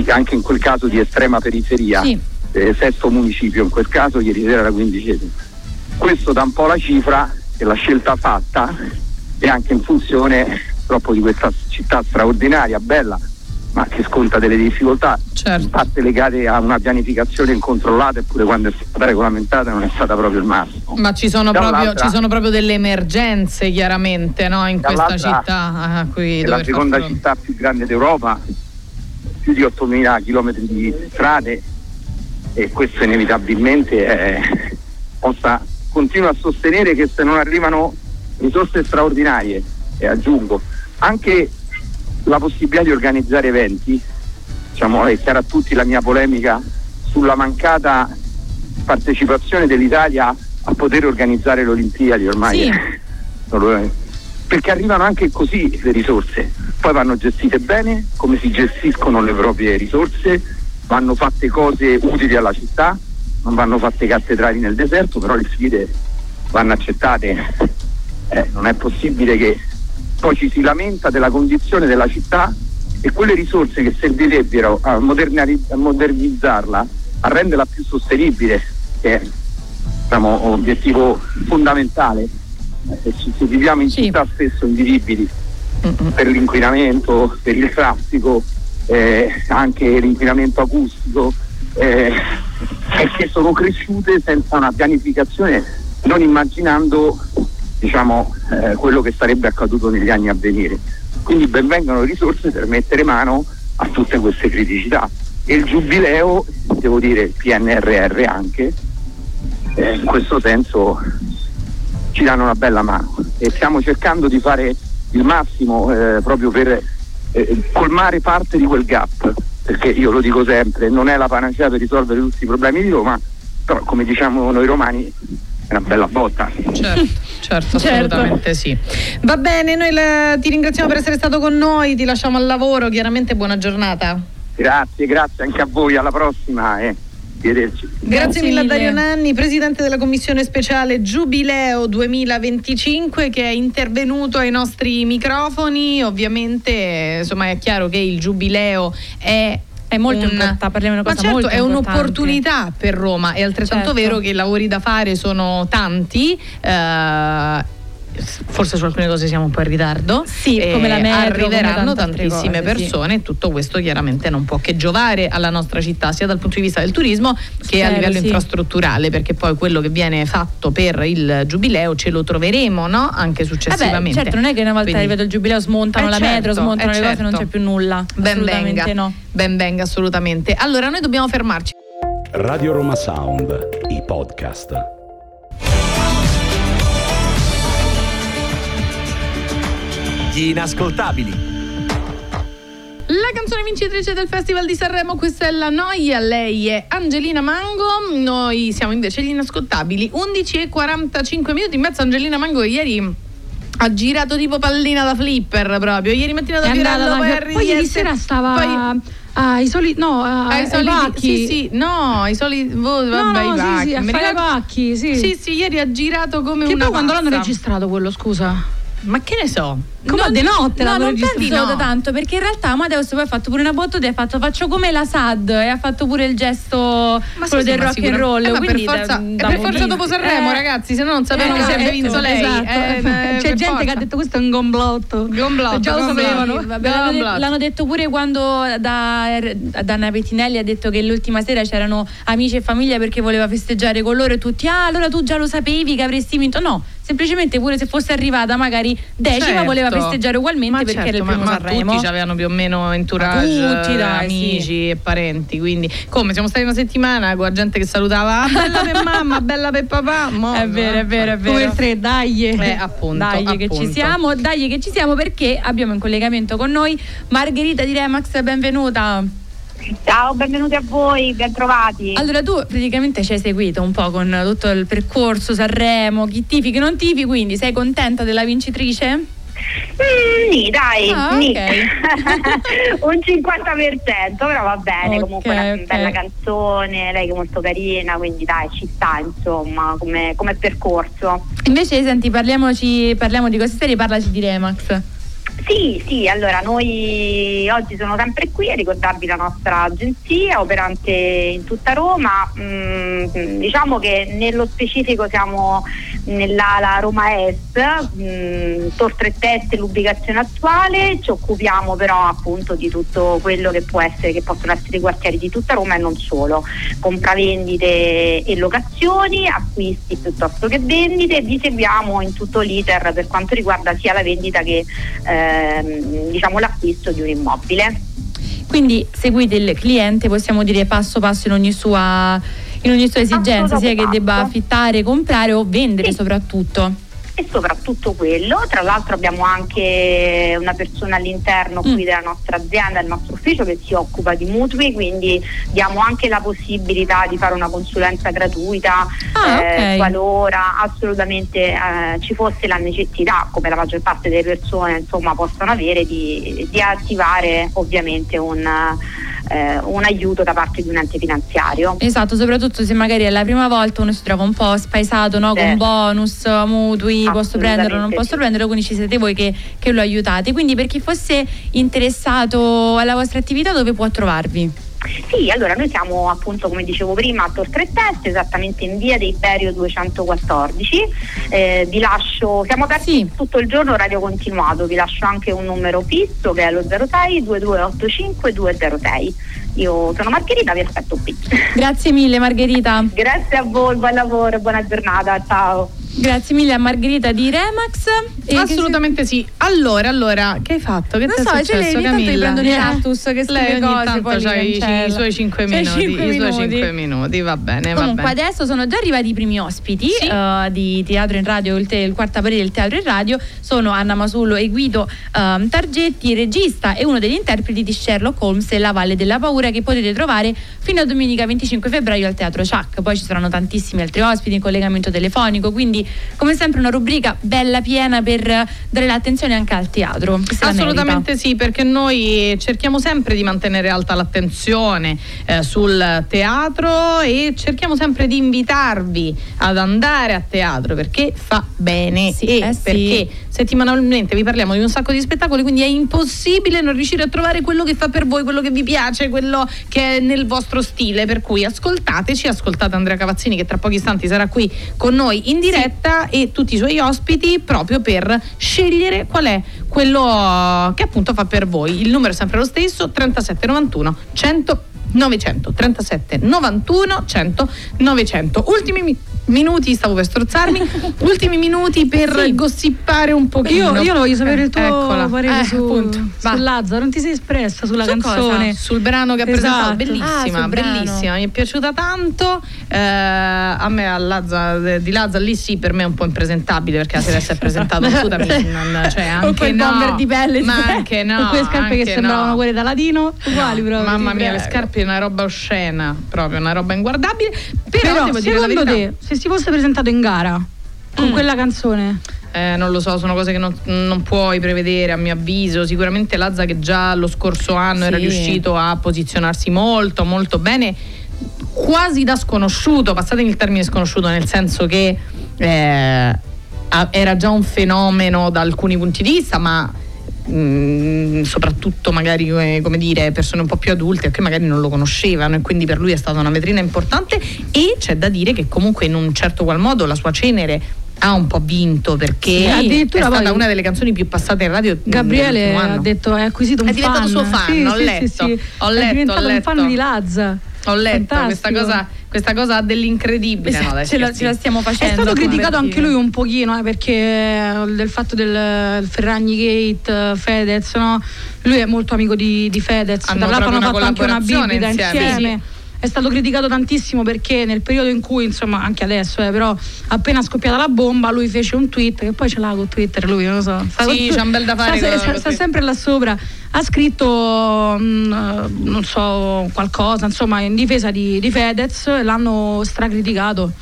anche in quel caso di estrema periferia, Sì. eh, sesto municipio, in quel caso ieri sera era quindicesimo. Questo dà un po' la cifra che la scelta fatta è anche in funzione proprio di questa città straordinaria, bella, ma che sconta delle difficoltà, in Certo. parte legate a una pianificazione incontrollata, eppure quando è stata regolamentata non è stata proprio il massimo. Ma ci sono, proprio, ci sono proprio delle emergenze chiaramente no, in questa città a cui è la seconda fronte. città più grande d'Europa, più di 8.000 km di strade e questo inevitabilmente è, possa, continuo a sostenere che se non arrivano risorse straordinarie, e aggiungo, anche la possibilità di organizzare eventi diciamo, è chiara a tutti la mia polemica sulla mancata partecipazione dell'Italia a poter organizzare le Olimpiadi ormai. Sì. È. Perché arrivano anche così le risorse, poi vanno gestite bene, come si gestiscono le proprie risorse, vanno fatte cose utili alla città, non vanno fatte cattedrali nel deserto, però le sfide vanno accettate. Eh, non è possibile che poi ci si lamenta della condizione della città e quelle risorse che servirebbero a, a modernizzarla, a renderla più sostenibile, che è diciamo, obiettivo fondamentale. Eh, se, se viviamo in Sì. città spesso invivibili per l'inquinamento, per il traffico, eh, anche l'inquinamento acustico, eh, che sono cresciute senza una pianificazione, non immaginando diciamo, eh, quello che sarebbe accaduto negli anni a venire. Quindi benvengano risorse per mettere mano a tutte queste criticità. E il giubileo, devo dire il PNRR anche, eh, in questo senso ci danno una bella mano e stiamo cercando di fare il massimo eh, proprio per eh, colmare parte di quel gap, perché io lo dico sempre, non è la panacea per risolvere tutti i problemi di Roma, però come diciamo noi romani è una bella botta. Certo, certo, Certo. assolutamente sì. Va bene, noi la- ti ringraziamo per essere stato con noi, ti lasciamo al lavoro, chiaramente buona giornata. Grazie, grazie anche a voi, alla prossima e arrivederci. Grazie, Grazie mille a. Dario Nanni, presidente della commissione speciale Giubileo 2025 che è intervenuto ai nostri microfoni. Ovviamente, insomma, è chiaro che il Giubileo è È molto un- importante, parliamo di una Ma cosa certo, molto è un'opportunità per Roma, è altrettanto Certo. vero che i lavori da fare sono tanti. eh, Forse su alcune cose siamo un po' in ritardo. Sì, Eh, come la metro, come arriveranno tantissime cose, sì. persone e tutto questo chiaramente non può che giovare alla nostra città, sia dal punto di vista del turismo che a Spero, livello sì. infrastrutturale, perché poi quello che viene fatto per il giubileo ce lo troveremo no? anche successivamente. certo, non è che una volta arrivato il giubileo smontano Eh, la metro, certo, smontano eh, le cose, non certo. c'è più nulla. Ben venga, no. ben venga assolutamente. Allora noi dobbiamo fermarci. Radio Roma Sound, i podcast. Gli inascoltabili. La canzone vincitrice del Festival di Sanremo, questa è La Noia, lei è Angelina Mango, noi siamo invece gli inascoltabili, 11 e 45 minuti in mezzo Angelina Mango che ieri ha girato tipo pallina da flipper proprio, ieri mattina da andata Fiorello da- poi a poi ieri sera stava poi ai soli no a- ai soliti pacchi. sì sì no ai soliti oh, no vabbè no i sì pacchi. sì a Mi fare i ricordo- pacchi sì. sì sì ieri ha girato come che una poi quando l'hanno registrato quello scusa ma che ne so come Non- de notte No, l'hanno non penso no. da tanto, perché in realtà Amadeus poi ha fatto pure una battuta e ha fatto faccio come la SAD e ha fatto pure il gesto Ma quello sì, del ma rock and roll. eh, ma per forza, da- e da per forza dopo Sanremo Eh, ragazzi se no non sapevano Eh, che avrebbe esatto, vinto lei esatto. Eh, eh, c'è gente che forza. ha detto questo è un gomblotto Gomblotto, già lo sapevano l'hanno, detto pure quando da, da Anna Pettinelli ha detto che l'ultima sera c'erano amici e famiglia perché voleva festeggiare con loro e tutti, ah allora tu già lo sapevi che avresti vinto. No, semplicemente pure se fosse arrivata magari decima Certo. voleva festeggiare ugualmente Ma perché certo, era il ma- primo ma Sanremo. tutti avevano più o meno entourage Ma tutti, dai, amici sì. e parenti quindi come siamo stati una settimana con la gente che salutava ah, bella per mamma bella per papà mo- È vero, è vero, è vero. come 3 dai eh, appunto Dai che appunto. ci siamo, dai che ci siamo perché abbiamo in collegamento con noi Margherita di Remax, benvenuta. Ciao, benvenuti a voi, ben trovati. Allora tu praticamente ci hai seguito un po' con tutto il percorso Sanremo, chi tifi, chi non tifi, quindi sei contenta della vincitrice? Mm, sì, dai, Ah, nì. ok. un 50%, però va bene, Ok, comunque una ok. bella canzone, lei che è molto carina, quindi dai, ci sta insomma come, come percorso. Invece senti, parliamoci, parliamo di queste serie, parlaci di Remax. Sì, sì, allora noi oggi sono sempre qui a ricordarvi la nostra agenzia operante in tutta Roma. Mm, diciamo che nello specifico siamo nell'ala Roma Est, mm, torre e teste, l'ubicazione attuale, ci occupiamo però appunto di tutto quello che può essere, che possono essere i quartieri di tutta Roma e non solo, compravendite e locazioni, acquisti piuttosto che vendite, vi seguiamo in tutto l'iter per quanto riguarda sia la vendita che ehm, diciamo l'acquisto di un immobile. Quindi seguite il cliente, possiamo dire passo passo in ogni sua, in ogni sua esigenza, sia che debba affittare, comprare o vendere Sì. soprattutto. e soprattutto quello. Tra l'altro abbiamo anche una persona all'interno qui della nostra azienda, del nostro ufficio che si occupa di mutui, quindi diamo anche la possibilità di fare una consulenza gratuita Ah, eh, ok. qualora assolutamente eh, ci fosse la necessità, come la maggior parte delle persone insomma possono avere, di, di attivare ovviamente un, eh, un aiuto da parte di un ente finanziario. Esatto, soprattutto se magari è la prima volta uno si trova un po' spaesato no? con bonus, mutui, posso prenderlo, non Assolutamente posso prenderlo, quindi ci siete voi che, che lo aiutate. Quindi per chi fosse interessato alla vostra attività dove può trovarvi? Sì, allora noi siamo appunto come dicevo prima a Tor Tre Teste, esattamente in via dei Berio 214. Eh, vi lascio, siamo aperti tutto il giorno radio continuato, vi lascio anche un numero fisso che è lo 06 2285 206. Io sono Margherita, vi aspetto qui. Grazie mille Margherita. Grazie a voi, buon lavoro, buona giornata, ciao. Grazie mille a Margherita di Remax. E Assolutamente sì. Allora, allora, che hai fatto? Che Non so, cioè, successo, lei ogni tanto Camilla? gli prendo di Eh? cactus che scrive cose, tanto poi li i, suoi 5 C'ha i minuti, cinque i suoi minuti. 5 minuti, va bene, va Comunque bene. adesso sono già arrivati i primi ospiti eh, di Teatro in Radio, il, te- il quarta parere del Teatro in Radio, sono Anna Masullo e Guido ehm, Targetti, regista e uno degli interpreti di Sherlock Holmes e La Valle della Paura che potete trovare fino a domenica 25 febbraio al Teatro Ciac. Poi ci saranno tantissimi altri ospiti in collegamento telefonico, quindi come sempre una rubrica bella piena per dare l'attenzione anche al teatro. Assolutamente sì, perché noi cerchiamo sempre di mantenere alta l'attenzione eh, sul teatro e cerchiamo sempre di invitarvi ad andare a teatro perché fa bene e eh sì. Settimanalmente vi parliamo di un sacco di spettacoli, quindi è impossibile non riuscire a trovare quello che fa per voi, quello che vi piace, quello che è nel vostro stile, per cui ascoltateci, ascoltate Andrea Cavazzini che tra pochi istanti sarà qui con noi in diretta e tutti i suoi ospiti proprio per scegliere qual è quello che appunto fa per voi. Il numero è sempre lo stesso, 37 91 100 900 37 91 100 900 ultimi mi- minuti stavo per strozzarmi ultimi minuti per gossipare un pochino Io, io lo voglio sapere il tuo Eccola. parere Eh, su, appunto. su. Lazzaro, non ti sei espressa sulla Su canzone. cosa? Sul brano che ha presentato, Esatto. bellissima, Ah, sul brano. bellissima, mi è piaciuta tanto. Eh, a me a Lazza, di Lazza lì sì, per me è un po' impresentabile perché la sera si è presentato scusami, non, cioè anche no, bomber di pelle, ma sì. anche no, quelle scarpe che sembravano no. quelle da latino, uguali proprio. Mamma mia, le prego. scarpe è una roba oscena, proprio una roba inguardabile. Però, Però, devo dire la verità. te, se si fosse presentato in gara con Mm. quella canzone, Eh, non lo so, sono cose che non, non puoi prevedere a mio avviso. Sicuramente Lazza che già lo scorso anno era Sì. riuscito a posizionarsi molto molto bene, quasi da sconosciuto, passatemi il termine sconosciuto nel senso che eh, era già un fenomeno da alcuni punti di vista, ma mh, soprattutto magari eh, come dire persone un po' più adulte che magari non lo conoscevano e quindi per lui è stata una vetrina importante e c'è da dire che comunque in un certo qual modo la sua cenere ha un po' vinto perché Sì, è stata poi- una delle canzoni più passate in radio Gabriele ha detto hai acquisito un È fan. diventato suo fan, Sì, ho sì, letto, ho È letto, diventato ho un fan letto. di Lazza. Ho letto questa cosa, questa cosa ha dell'incredibile no, dai, ce, la, ce la stiamo È facendo. stato criticato anche lui un pochino eh, perché eh, del fatto del Ferragni Gate, eh, Fedez, no? lui è molto amico di, di Fedez, Hanno tra l'altro hanno fatto anche una bibita insieme. insieme. È stato criticato tantissimo perché nel periodo in cui, insomma, anche adesso, eh, però appena scoppiata la bomba, lui fece un tweet, che poi ce l'ha con Twitter lui, non lo so. Sta Sì, c'ha un bel da fare Sta, sta- sta sempre là sopra. Ha scritto, mm, eh, non so, qualcosa, insomma, in difesa di, di Fedez, l'hanno stracriticato.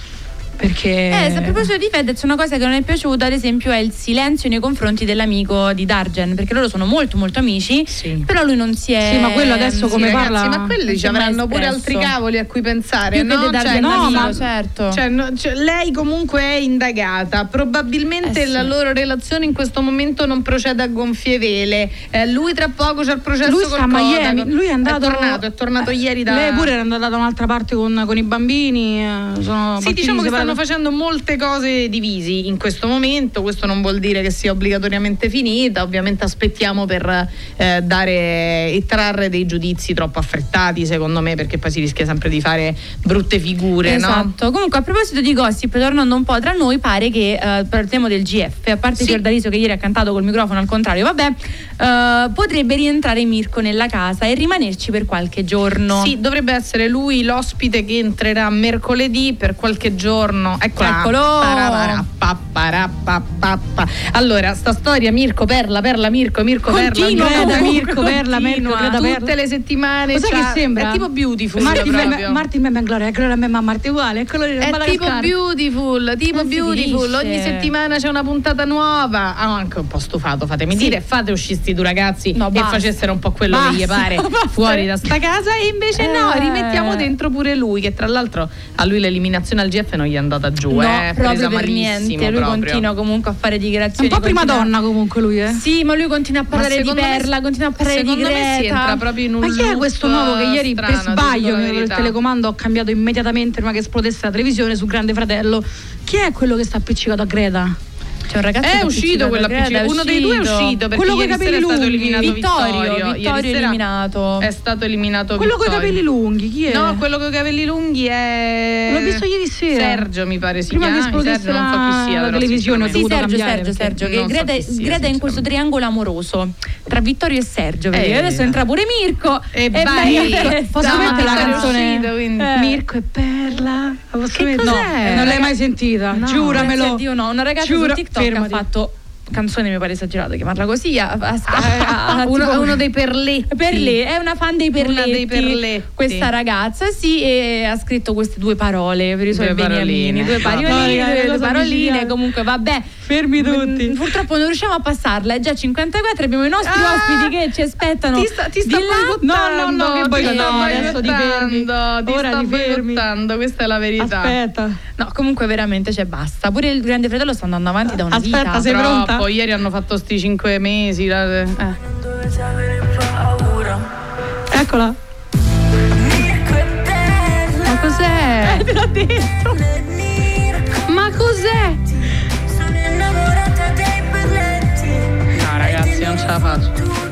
Perché Eh, a proposito di Fedez, una cosa che non è piaciuta, ad esempio, è il silenzio nei confronti dell'amico di Dargen, perché loro sono molto molto amici, però lui non si è Sì, ma quello adesso come Sì, ragazzi, parla- ma quelli ci è avranno pure altri cavoli a cui pensare Più no? Cioè, no, ma- certo. cioè, no, cioè, lei comunque è indagata probabilmente Eh sì. la loro relazione in questo momento non procede a gonfie vele Eh, lui tra poco c'è il processo lui col Miami, lui è andato tornato, è tornato ieri da Lei pure era andata da un'altra parte con, con i bambini. eh, Sono Sì, diciamo che stanno facendo molte cose divisi in questo momento, questo non vuol dire che sia obbligatoriamente finita, ovviamente aspettiamo per eh, dare e trarre dei giudizi troppo affrettati secondo me perché poi si rischia sempre di fare brutte figure, no? Esatto. Comunque, a proposito di gossip, tornando un po' tra noi, pare che eh, parliamo del GF. A parte Sì. Fiordaliso che ieri ha cantato col microfono al contrario, vabbè, eh, potrebbe rientrare Mirko nella casa e rimanerci per qualche giorno. Sì, dovrebbe essere lui l'ospite che entrerà mercoledì per qualche giorno buongiorno. Eccola. Eccolo. Pararapapparapapappa. Allora, sta storia Mirko Perla, Perla Mirko, Mirko Continua, Perla. Greta, Mirko, Perla, Mirko, Greta, Tutte Perla. le settimane c'ha- che sembra? È tipo beautiful Martin proprio. Meme, Martin Meme e Gloria, Gloria a Marti uguale, eccolo lì, È tipo beautiful, tipo Non beautiful. Ogni settimana c'è una puntata nuova. Ah, anche un po' stufato, fatemi dire. Fate uscire sti due ragazzi No, e basta. facessero un po' quello che gli Basta, pare basta. fuori da sta casa. E invece no, Eh. rimettiamo dentro pure lui. Che tra l'altro a lui l'eliminazione al GF non gli è andata giù. No, eh, proprio per niente. Lui proprio. continua comunque a fare dichiarazioni. Un po' prima continua- donna comunque lui, eh. Sì, ma lui continua a parlare di secondo me- Perla, continua a parlare di Greta. me si entra proprio in un Ma chi è questo nuovo che ieri strano, per sbaglio il telecomando ho cambiato immediatamente prima che esplodesse la televisione su Grande Fratello? Chi è quello che sta appiccicato a Greta? C'è un ragazzo È che uscito quello Greta, appiccicato. è Uno dei due è uscito perché Quello ieri sera capelli è stato lunghi. eliminato Vittorio, Vittorio. Vittorio eliminato. È stato eliminato Quello con i capelli lunghi, chi è? No, quello con i capelli lunghi è. L'ho visto ieri sera. Sergio, mi pare si Prima che chiama. Sergio, non so chi la- sia. la televisione, Sì, Sergio, Sergio, perché Sergio, che non so Greta, Greta è in questo triangolo amoroso tra Vittorio e Sergio. vedi? Eh. Adesso entra pure Mirko E vai. Posso mettere la canzone. Eh. Mirko e Perla? Che cos'è? No, non l'hai mai sentita, giuramelo. Dio no, una ragazza Giura- su TikTok fermati. ha fatto canzone mi pare esagerato chiamarla così a, a- a- a- Uno, tipo- uno dei perletti. Perlè, è una fan dei perletti, dei perletti. questa ragazza sì e ha scritto queste due parole per i suoi Due beniamini paroline. due due, due paroline comunque vabbè Fermi tutti. Mm, purtroppo non riusciamo a passarla è già 54 abbiamo i nostri Ah! ospiti che ci aspettano Ti sta, ti sta No, no, no, che ti boicottando, sta adesso ti fermi. ti Ora sta ti fermi. questa è la verità. Aspetta. no comunque veramente c'è basta pure il grande fratello sta andando avanti da una Aspetta, vita sei Troppo, pronta? ieri hanno fatto sti cinque mesi. la- eh. Eccola. Ma cos'è? te l'ho detto Ma cos'è? La faccio.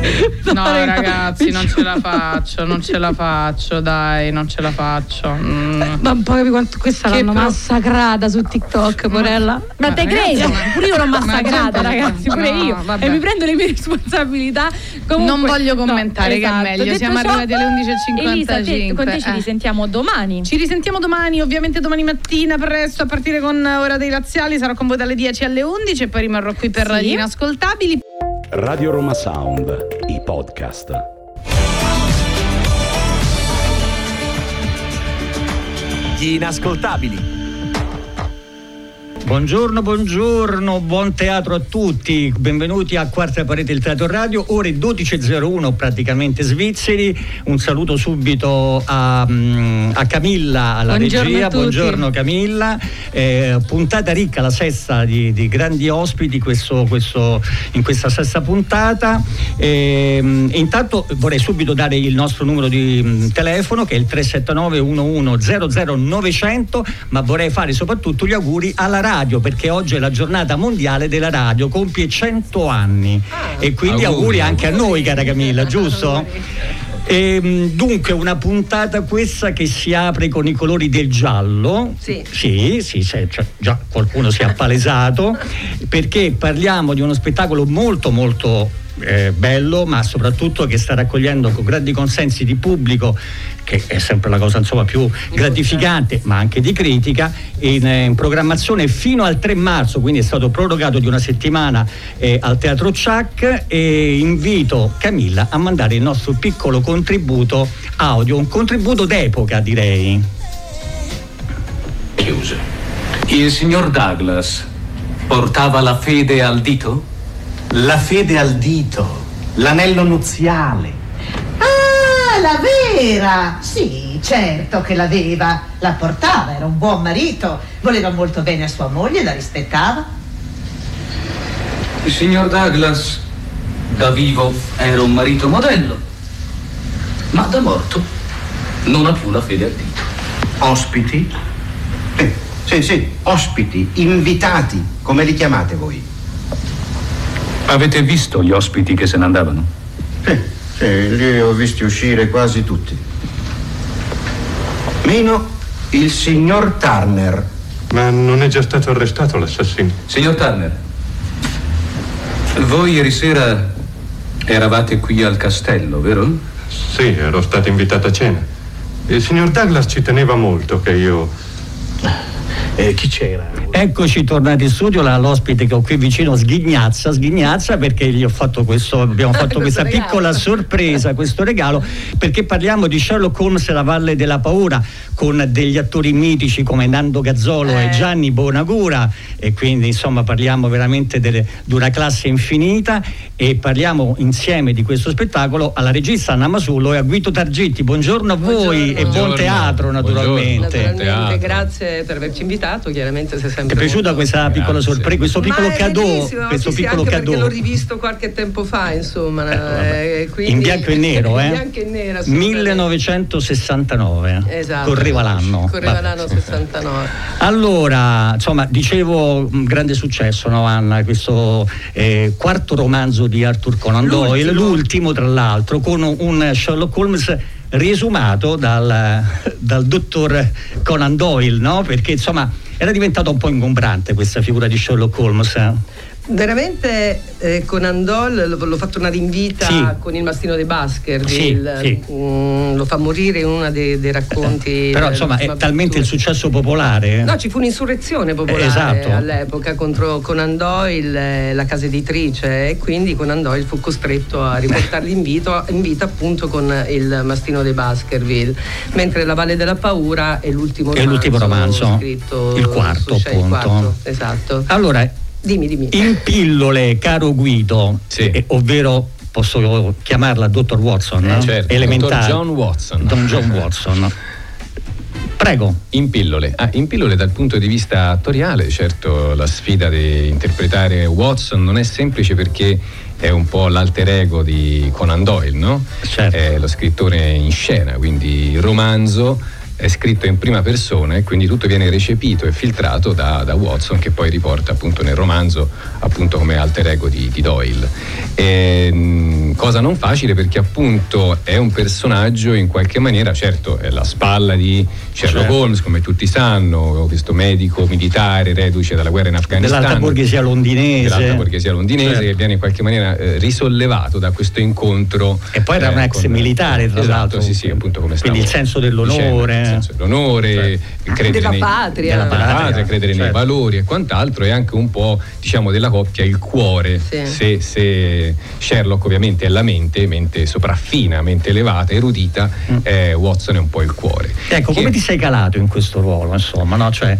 No ragazzi, non ce la faccio, non ce la faccio, dai, non ce la faccio. Mm. Ma poi capi quanto questa Che l'hanno pro- massacrata su TikTok, porella. ma te Ma credi? ragazzi, pure io l'ho ma massacrata ragazzi pure no, io vabbè. e mi prendo le mie responsabilità Comunque- Non voglio commentare, che è meglio, Detto siamo ciò, arrivati alle 11.55. Elisa, te- con te ci Eh. risentiamo domani Ci risentiamo domani, ovviamente domani mattina presto a partire con Ora dei Laziali, sarò con voi dalle 10 alle 11 e poi rimarrò qui per Sì. gli inascoltabili. Radio Roma Sound, i podcast. Gli inascoltabili. Buongiorno, buongiorno, buon teatro a tutti, benvenuti a Quarta Parete del Teatro Radio, ore 12.01 praticamente svizzeri, un saluto subito a, mm, a Camilla alla Buongiorno regia, buongiorno Camilla, Eh, puntata ricca, la sesta di, di grandi ospiti questo- questo- in questa sesta puntata. Ehm, e intanto vorrei subito dare il nostro numero di mm, telefono che è il 379 11 00 900 ma vorrei fare soprattutto gli auguri alla radio perché oggi è la giornata mondiale della radio compie 100 anni e quindi auguri, anche a noi cara Camilla giusto? Ehm, dunque una puntata questa che si apre con i colori del giallo Sì. sì, sì, se- cioè, già qualcuno si è appalesato perché parliamo di uno spettacolo molto molto eh, bello ma soprattutto che sta raccogliendo con grandi consensi di pubblico che è sempre la cosa insomma più gratificante ma anche di critica in, eh, in programmazione fino al 3 marzo quindi è stato prorogato di una settimana eh, al Teatro Ciac e invito Camilla a mandare il nostro piccolo contributo audio un contributo d'epoca direi chiuse. Il signor Douglas portava la fede al dito? La fede al dito, l'anello nuziale. Ah, la vera! Sì, certo che l'aveva. La portava, era un buon marito. Voleva molto bene a sua moglie, la rispettava. Il signor Douglas da vivo era un marito modello, ma da morto non ha più la fede al dito. Ospiti? Eh, sì, sì, ospiti, invitati, come li chiamate voi? Avete visto gli ospiti che se ne andavano? Sì, sì, li ho visti uscire quasi tutti. Meno il signor Turner. Ma non è già stato arrestato l'assassino? Signor Turner, voi ieri sera eravate qui al castello, vero? Sì, ero stato invitato a cena. Il signor Douglas ci teneva molto che io Eh, chi c'era? Eccoci tornati in studio, la, l'ospite che ho qui vicino sghignazza, sghignazza perché gli ho fatto questo, abbiamo fatto questa regalo. piccola sorpresa, questo regalo, perché parliamo di Sherlock Holmes e la Valle della Paura con degli attori mitici come Nando Gazzolo Eh. e Gianni Bonagura e quindi insomma parliamo veramente delle- di una classe infinita e parliamo insieme di questo spettacolo alla regista Anna Masullo e a Guido Targetti. Buongiorno a voi e buon Buongiorno. teatro naturalmente. Naturalmente, grazie per averci invitato, chiaramente sei Ti sempre è piaciuta questa piccola sorpresa, questo piccolo è cadeau? Questo sì, sì, piccolo anche perché cadeau. l'ho rivisto qualche tempo fa, insomma. eh, quindi- In bianco e nero, eh? In bianco e nero, assolutamente. 1969. Esatto. Correva l'anno. Correva l'anno 69. Allora, insomma, dicevo, grande successo, no, Anna? Questo eh, quarto romanzo di Arthur Conan Doyle, l'ultimo tra l'altro, con un Sherlock Holmes riesumato dal, dal dottor Conan Doyle, no? Perché insomma era diventato un po' ingombrante questa figura di Sherlock Holmes. Eh? Veramente eh, Conan Doyle l'ho, fatto una rinvita Sì. con il mastino dei Baskerville, Sì, Mm, lo fa morire in uno dei, dei racconti. Però della insomma è prima talmente il successo popolare. No, ci fu un'insurrezione popolare Eh, esatto. all'epoca contro Conan Doyle, eh, la casa editrice, e quindi Conan Doyle fu costretto a riportarli in, vito- in vita appunto con il mastino dei Baskerville. Mentre La Valle della Paura è l'ultimo È l'ultimo romanzo, scritto il quarto, Shea- il appunto. quarto, esatto. Allora, dimmi, dimmi. In pillole, caro Guido, eh, ovvero posso chiamarla dottor Watson, Eh, no? certo, elementare. dottor John Watson. Don John Watson. Prego. In pillole. Ah, in pillole dal punto di vista attoriale, certo la sfida di interpretare Watson non è semplice perché è un po' l'alter ego di Conan Doyle, no? È lo scrittore in scena, quindi il romanzo è scritto in prima persona e quindi tutto viene recepito e filtrato da, da Watson che poi riporta appunto nel romanzo appunto come alter ego di, di Doyle. E, mh, cosa non facile perché appunto è un personaggio in qualche maniera, certo è la spalla di Sherlock Certo. Holmes come tutti sanno, questo medico militare reduce dalla guerra in Afghanistan. Dell'alta borghesia londinese. Dell'alta borghesia londinese Certo. che viene in qualche maniera eh, risollevato da questo incontro. E poi era un eh, ex con- militare, tra Esatto, l'altro. Sì, sì, appunto come Quindi il senso dell'onore. dicendo, senso dell'onore, credere Della nei, patria. della patria, patria, credere nei certo. valori e quant'altro e anche un po' diciamo della coppia il cuore. Sì. Se, se Sherlock ovviamente è la mente, mente sopraffina, mente elevata, erudita, eh, Watson è un po' il cuore. Ecco, come ti sei calato in questo ruolo, insomma, no? Cioè,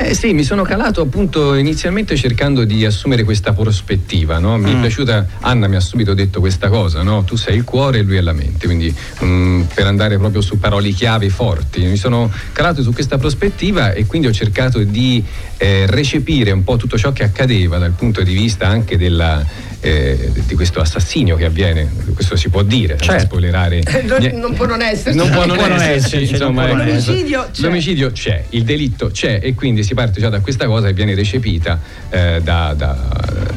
Eh sì, mi sono calato appunto inizialmente cercando di assumere questa prospettiva, no? Mi è Mm. piaciuta, Anna mi ha subito detto questa cosa, no? Tu sei il cuore e lui è la mente, quindi mm, per andare proprio su parole chiave forti, mi sono calato su questa prospettiva e quindi ho cercato di eh, recepire un po' tutto ciò che accadeva dal punto di vista anche della, eh, di questo assassinio che avviene, questo si può dire, senza spoilerare. Non, niente. non può non esserci. Non può non esserci, insomma, non può non ecco. L'omicidio. L'omicidio c'è, il delitto c'è e quindi si parte già da questa cosa e viene recepita eh, da, da-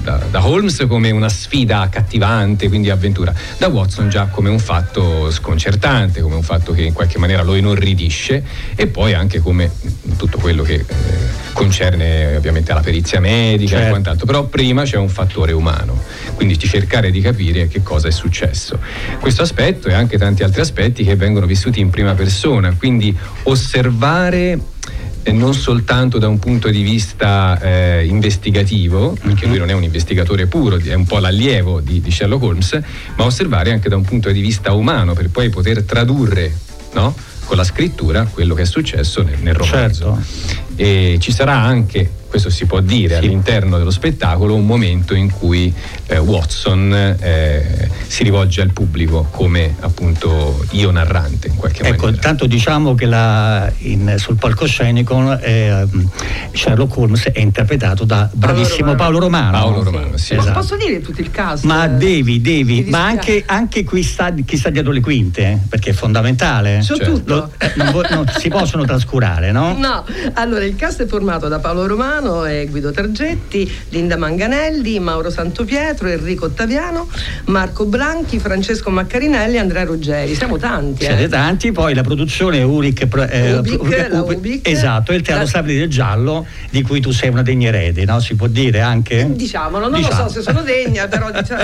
da- da Holmes come una sfida accattivante, quindi avventura, da Watson già come un fatto sconcertante, come un fatto che in qualche maniera lo inorridisce e poi anche come tutto quello che eh, concerne ovviamente alla perizia medica e Certo. quant'altro, però prima c'è un fattore umano, quindi di cercare di capire che cosa è successo. Questo aspetto e anche tanti altri aspetti che vengono vissuti in prima persona, quindi osservare eh, non soltanto da un punto di vista eh, investigativo, perché lui non è un investigatore puro, è un po' l'allievo di, di Sherlock Holmes, ma osservare anche da un punto di vista umano per poi poter tradurre no? con la scrittura quello che è successo nel, nel romanzo. E ci sarà anche, questo si può dire, all'interno dello spettacolo un momento in cui eh, Watson eh, si rivolge al pubblico come appunto io narrante in qualche ecco, maniera. tanto diciamo che la- in- sul palcoscenico eh, Sherlock Holmes è interpretato da bravissimo Paolo Romano. Paolo Romano, sì. Esatto. Posso dire tutto il cast? Ma devi, devi, ma anche, anche chi, sta, chi sta dietro le quinte, eh, perché è fondamentale. So Certo. tutto. Lo- eh, non, non si possono trascurare, no? No, allora il cast è formato da Paolo Romano e Guido Targetti, Linda Manganelli, Mauro Santopietro, Enrico Ottaviano, Marco Blanchi, Francesco Maccarinelli e Andrea Ruggeri. Siamo tanti, Siete eh. tanti, poi la produzione pro- eh, Ubic, Ubic- Ubic. esatto, e il Teatro La- Stabili del Giallo, di cui tu sei una degna erede, no? Si può dire anche? Diciamolo, non Diciamo. lo so se sono degna, però diciamo,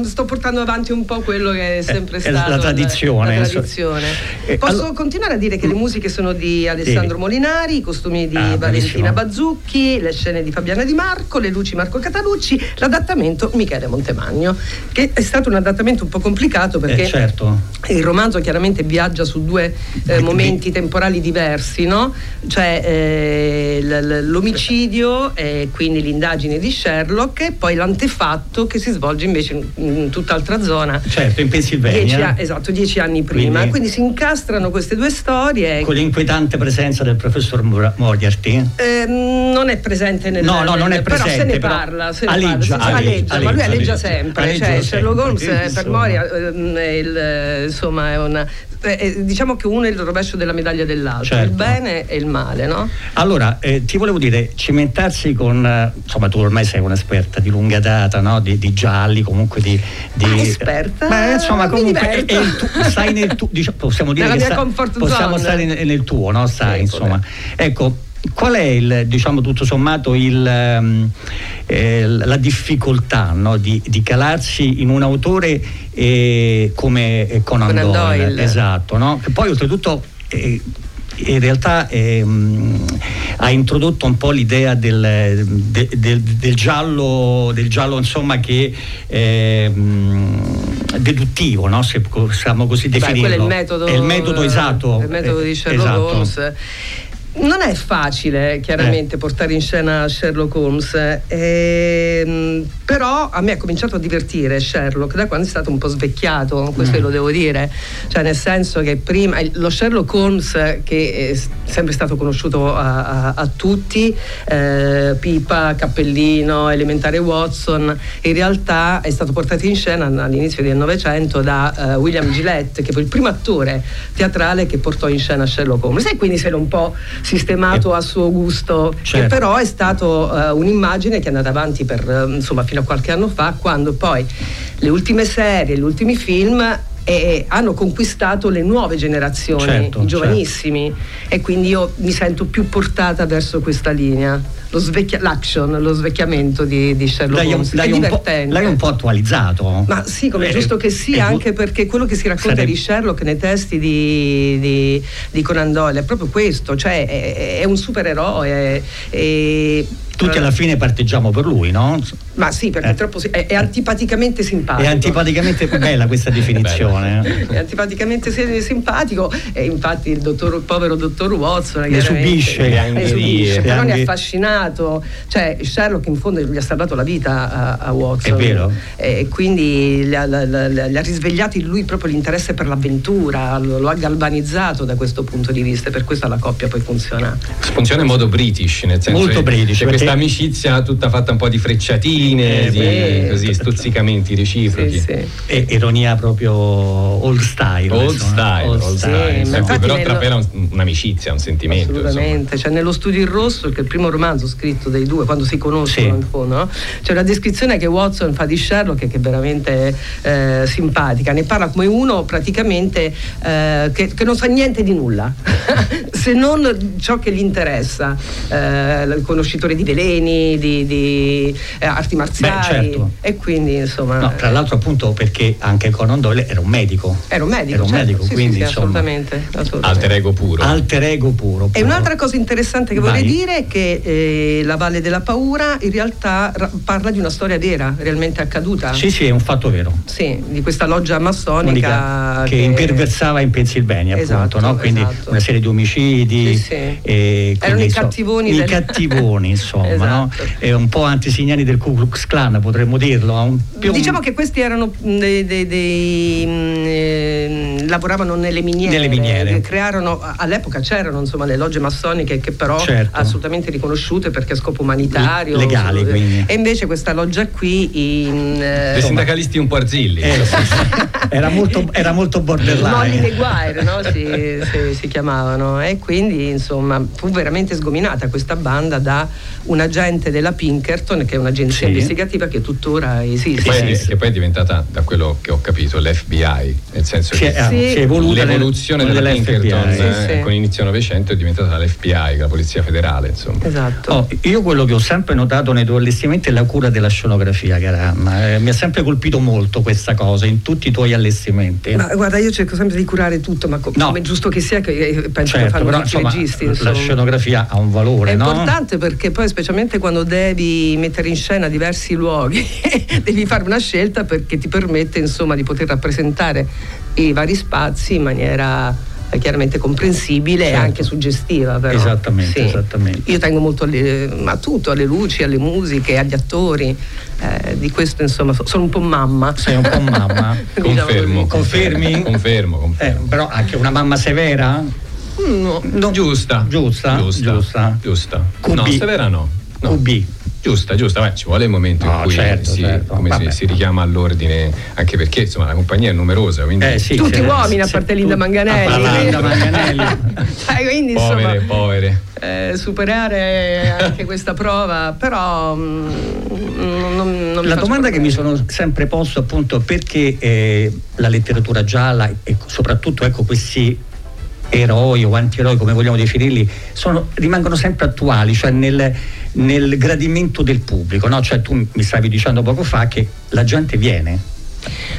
eh, sto portando avanti un po' quello che è sempre Eh, stato la tradizione, la tradizione. Eh, Posso allora- continuare a dire che le musiche sono di Alessandro Molinari, i costumi di Ah, Valentina bravissimo. Bazzucchi, le scene di Fabiana Di Marco, le luci Marco Catalucci, l'adattamento Michele Montemagno, che è stato un adattamento un po' complicato perché Eh, certo. il romanzo chiaramente viaggia su due eh, momenti temporali diversi, no? Cioè eh, l- l'omicidio e quindi l'indagine di Sherlock e poi l'antefatto che si svolge invece in, in tutt'altra zona. Certo, in Pennsylvania. Dieci a- esatto, dieci anni prima. Quindi- Quindi, si incastrano queste due storie. Con l'inquietante presenza del professor Mor- Moriarty. Ehm, non è presente nel No, no, non è però se presente, ne parla, se ne aleggia, parla, aleggia, aleggia, ma lui aleggia. sempre, Aleggia cioè Sherlock Holmes eh, per insomma. Moria ehm, è il, eh, insomma è una eh, eh, diciamo che uno è il rovescio della medaglia dell'altro, Certo. il bene e il male, no? Allora, eh, ti volevo dire, cimentarsi con, eh, insomma tu ormai sei un'esperta di lunga data, no? di, di gialli, comunque di... di Ah, esperta? Beh, insomma, comunque è, è tu- stai nel tuo, diciamo, possiamo dire Nella che sta- possiamo zone. stare nel, nel tuo, no? Stai, Sì, insomma. Ecco, qual è il, diciamo tutto sommato, il, ehm, eh, la difficoltà no? di, di calarsi in un autore eh, come eh, Conan, Conan Doyle, Doyle. esatto, no? Che poi oltretutto eh, in realtà ehm, ha introdotto un po' l'idea del, de- del- del giallo, del giallo insomma che ehm, deduttivo, no? se possiamo così Beh, definirlo. quello è il metodo, È il metodo eh, esatto. il metodo eh, di Sherlock esatto. Holmes. Non è facile, chiaramente, portare in scena Sherlock Holmes, ehm, però a me ha cominciato a divertire Sherlock da quando è stato un po' svecchiato, questo Mm. lo devo dire, cioè nel senso che prima lo Sherlock Holmes che è sempre stato conosciuto a, a- a tutti, eh, Pipa, Cappellino, Elementare Watson, in realtà è stato portato in scena all'inizio del Novecento da eh, William Gillette, che fu il primo attore teatrale che portò in scena Sherlock Holmes. E quindi se l'è un po' sistemato a suo gusto, Certo. che però è stato eh, un'immagine che è andata avanti per, eh, insomma, fino a qualche anno fa, quando poi le ultime serie, gli ultimi film eh, hanno conquistato le nuove generazioni, Certo, i giovanissimi e quindi io mi sento più portata verso questa linea, lo svecchia- l'action, lo svecchiamento di, di Sherlock un- Holmes. l'hai è divertente. l'hai un po' attualizzato. Ma sì, come è Eh, giusto che eh, sia, anche perché quello che si racconta sarebbe- di Sherlock nei testi di, di- di Conan Doyle è proprio questo, cioè è, è un supereroe. e- Tutti alla fine parteggiamo per lui, no? Ma sì, perché Eh. è, troppo, è, è antipaticamente simpatico. È antipaticamente bella questa definizione. È antipaticamente si- simpatico e infatti il, dottor, il povero dottor Watson Ne chiaramente, subisce. ne Le angherie. subisce, Le però ne è affascinato cioè Sherlock in fondo gli ha salvato la vita a, a Watson È vero. e quindi gli ha, risvegliato in lui proprio l'interesse per l'avventura lo, lo ha galvanizzato da questo punto di vista e per questo la coppia poi funziona Funziona in modo british, nel senso Molto british, c'è perché- questa amicizia tutta fatta un po' di frecciatine, Eh, di- beh. così stuzzicamenti reciprochi. E ironia proprio old style. Old insomma, style, old old style, style, però nello- trapela un- un'amicizia, un sentimento. Assolutamente, cioè nello studio in rosso, che è il primo romanzo scritto dei due, quando si conoscono in fondo, no? c'è una descrizione che Watson fa di Sherlock che è veramente eh, simpatica, ne parla come uno praticamente eh, che, che non sa niente di nulla, se non ciò che gli interessa, eh, il conoscitore di veleni, di, di, eh, arti marziali certo. e quindi insomma... No, tra l'altro appunto perché anche Conan Doyle era un medico. Era un medico, Era un certo, medico, sì, sì, quindi sì, insomma, assolutamente, assolutamente. Alter ego puro. alter ego puro. E puro. un'altra cosa interessante che Vai. vorrei dire è che eh, La Valle della Paura in realtà ra- parla di una storia vera, realmente accaduta. Sì, sì, è un fatto vero. Sì, di questa loggia massonica Unica, che, imperversava in Pennsylvania, Esatto, appunto, no? quindi esatto. una serie di omicidi. Sì, sì. e Erano quindi, i insomma, cattivoni i del- cattivoni, insomma, no? Esatto. E un po' antesignani del Ku Klux Klan, potremmo dirlo. più- Diciamo che questi erano mh, dei, dei- dei, mh, eh, lavoravano nelle miniere, Nelle miniere. che crearono all'epoca c'erano insomma le logge massoniche che però Certo. assolutamente riconosciute perché a scopo umanitario Legali, su- quindi. e invece questa loggia qui in eh, Dei sindacalisti un po' arzilli. Eh, era, molto, era molto Molly borderline. Maguire no? si, si- si chiamavano e quindi insomma fu veramente sgominata questa banda da un agente della Pinkerton che è un'agenzia Sì. Investigativa che tuttora esiste. Poi, che poi è diventata, da quello che ho capito, l'FBI, nel senso Si che è- si è evoluta l'evoluzione nel- della. Pinkerton Sì, eh, sì. con inizio Novecento è diventata l'FBI, la Polizia Federale, insomma. Esatto. Oh, io quello che ho sempre notato nei tuoi allestimenti è la cura della scenografia, cara Anna. Eh, mi ha sempre colpito molto questa cosa in tutti i tuoi allestimenti. Ma guarda, io cerco sempre di curare tutto, ma co- No. come è giusto che sia, che eh, penso che certo, fanno però tutti i insomma, registi. la insomma. scenografia ha un valore, È no? importante perché poi specialmente quando devi mettere in scena diversi luoghi devi fare una scelta perché ti permette insomma di poter rappresentare i vari spazi in maniera eh, chiaramente comprensibile e Certo. anche suggestiva però. Esattamente, Sì. esattamente. Io tengo molto alle- a tutto, alle luci, alle musiche, agli attori, eh, di questo insomma so- sono un po' mamma. Sei un po' mamma. Diciamo Confermo. Confermi? Confermo, confermo. Eh, però anche una mamma severa? No. Giusta. Giusta? Giusta. Giusta. No, QB. severa no. no. QB. Giusta, giusta, Beh, ci vuole il momento No, in cui certo, si, certo. come si, Vabbè. si richiama all'ordine, anche perché insomma la compagnia è numerosa, quindi Eh, sì, Tutti uomini, a parte Linda Manganelli. Linda Manganelli. Cioè, quindi povere, insomma povere. eh, superare anche questa prova, però mm, non, non- La domanda che mi sono sempre posto appunto perché eh, la letteratura gialla e soprattutto ecco questi eroi o antieroi come vogliamo definirli sono- rimangono sempre attuali cioè nel, nel gradimento del pubblico no? cioè tu mi stavi dicendo poco fa che la gente viene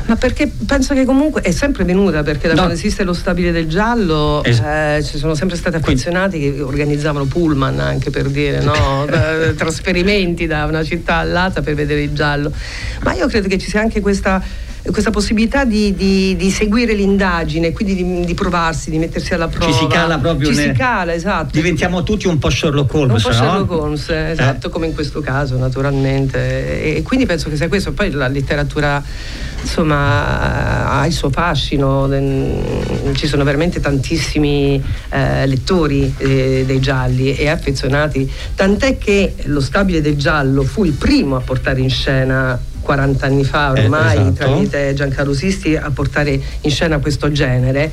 Ma perché penso che comunque è sempre venuta, perché da No. quando esiste lo stabile del giallo Es- eh, ci sono sempre stati affezionati che organizzavano pullman anche per dire, no? Da- trasferimenti da una città all'altra per vedere il giallo. Ma io credo che ci sia anche questa questa possibilità di, di- di seguire l'indagine, quindi di, di provarsi, di mettersi alla prova. ci si cala proprio Ci nel- si cala, esatto. diventiamo tutti un po' Sherlock Holmes Un po' no? Sherlock Holmes, eh, esatto, come in questo caso naturalmente. E, e quindi penso che sia questo. Poi la letteratura insomma ha il suo fascino, ci sono veramente tantissimi eh, lettori eh, dei gialli e affezionati, tant'è che lo stabile del giallo fu il primo a portare in scena 40 anni fa ormai Eh, esatto. tramite Giancarlo Sisti a portare in scena questo genere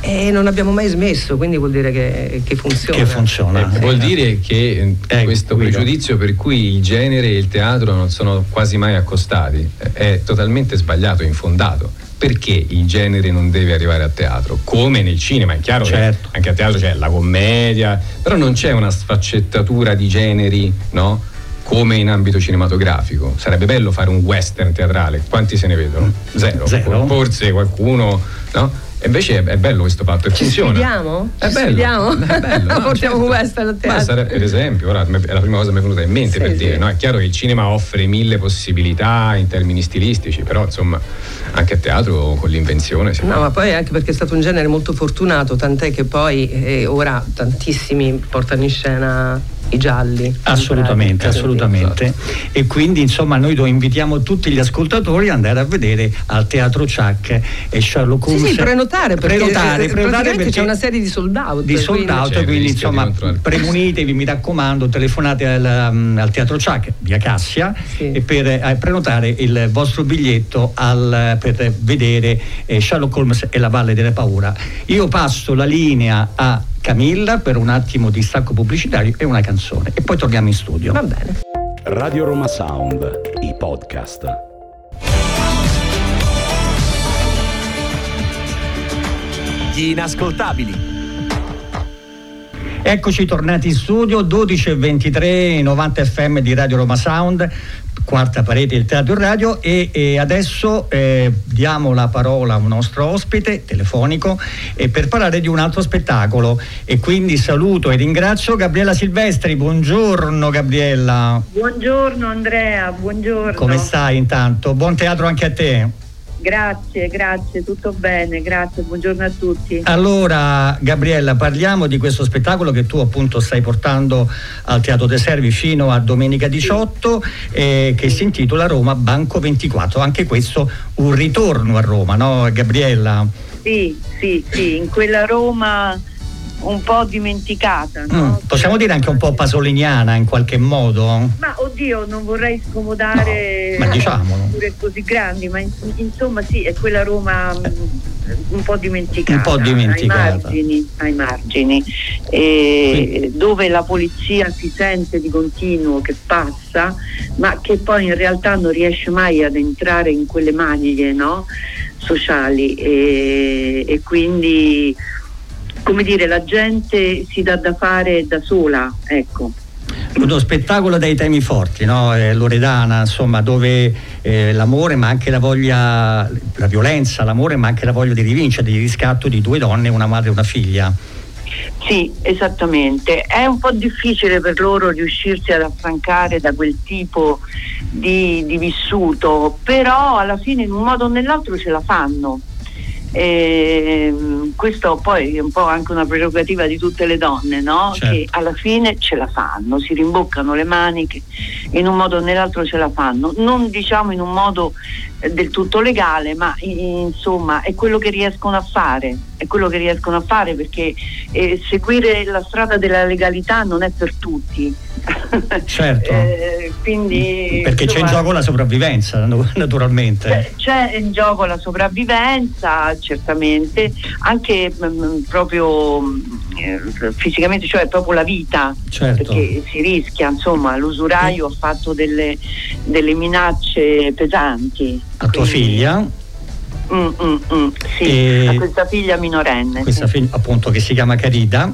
e non abbiamo mai smesso, quindi vuol dire che, che funziona. che funziona Eh, vuol dire che eh, questo Guido. pregiudizio per cui il genere e il teatro non sono quasi mai accostati eh, è totalmente sbagliato, infondato. Perché il genere non deve arrivare a teatro? Come nel cinema, è chiaro Certo. che anche a teatro c'è la commedia, però non c'è una sfaccettatura di generi, no? Come in ambito cinematografico. Sarebbe bello fare un western teatrale. Quanti se ne vedono? Zero. Zero. Forse qualcuno, no? E invece è, è bello questo fatto Ci funziona. sfidiamo? È Ci bello. sfidiamo? È bello, no, Portiamo certo. un western a Ma teatro. sarebbe, per esempio, ora è la prima cosa che mi è venuta in mente Sì, per sì. dire, no? È chiaro che il cinema offre mille possibilità in termini stilistici, però insomma anche a teatro con l'invenzione si No, può. ma poi anche perché è stato un genere molto fortunato, tant'è che poi eh, ora tantissimi portano in scena i gialli. Assolutamente, assolutamente. E quindi insomma noi lo invitiamo tutti gli ascoltatori ad andare a vedere al Teatro Chuck e Sherlock Sì, Holmes. sì, prenotare perché, prenotare, eh, prenotare perché c'è una serie di sold out. di sold quindi- out, quindi rischio di insomma premunitevi, mi raccomando, telefonate al, um, al Teatro Chuck via Cassia Sì. e per eh, prenotare il vostro biglietto al- per vedere eh, Sherlock Holmes e la Valle della Paura. Io passo la linea a Camilla per un attimo di stacco pubblicitario e una canzone e poi torniamo in studio. Va bene. Radio Roma Sound, i podcast. Gli inascoltabili. Eccoci tornati in studio, 12 e 23, 90 FM di Radio Roma Sound, quarta parete del Teatro Radio e, e adesso eh, diamo la parola a un nostro ospite telefonico eh, per parlare di un altro spettacolo e quindi saluto e ringrazio Gabriella Silvestri, buongiorno Gabriella, Buongiorno Andrea, buongiorno. come stai intanto? Buon teatro anche a te. Grazie, grazie, tutto bene, grazie, buongiorno a tutti. Allora, Gabriella, parliamo di questo spettacolo che tu appunto stai portando al Teatro dei Servi fino a domenica 18, eh, che si intitola Roma Banco 24. Anche questo un ritorno a Roma, no, Gabriella? Sì, sì, sì, in quella Roma un po' dimenticata, no? Mm, possiamo dire anche un po' pasoliniana in qualche modo? Ma oddio, non vorrei scomodare No, pure così grandi, ma in- insomma sì, è quella Roma mm, un po' dimenticata. Un po' dimenticata. Ai margini, ai margini. E dove la polizia si sente di continuo che passa, ma che poi in realtà non riesce mai ad entrare in quelle maglie no? sociali e, e quindi come dire la gente si dà da fare da sola, ecco. Uno spettacolo dai temi forti, no? eh, Loredana, insomma, dove eh, l'amore ma anche la voglia, la violenza, l'amore ma anche la voglia di rivincere, di riscatto di due donne, una madre e una figlia. Sì, esattamente. È un po' difficile per loro riuscirsi ad affrancare da quel tipo di, di vissuto, però alla fine in un modo o nell'altro ce la fanno. E, questo poi è un po' anche una prerogativa di tutte le donne, no? Certo. che alla fine ce la fanno, si rimboccano le maniche, in un modo o nell'altro ce la fanno, non diciamo in un modo del tutto legale, ma insomma è quello che riescono a fare, è quello che riescono a fare perché eh, seguire la strada della legalità non è per tutti. Certo. Eh, quindi Perché c'è in insomma, gioco la sopravvivenza, naturalmente. c'è in gioco la sopravvivenza, certamente, anche mm, proprio mm, eh, fisicamente, cioè proprio la vita, Certo. perché si rischia, insomma, l'usuraio ha fatto delle, delle minacce pesanti. A tua figlia, Mm, mm, mm, sì, E- a questa figlia minorenne, questa sì, figlia appunto che si chiama Carida.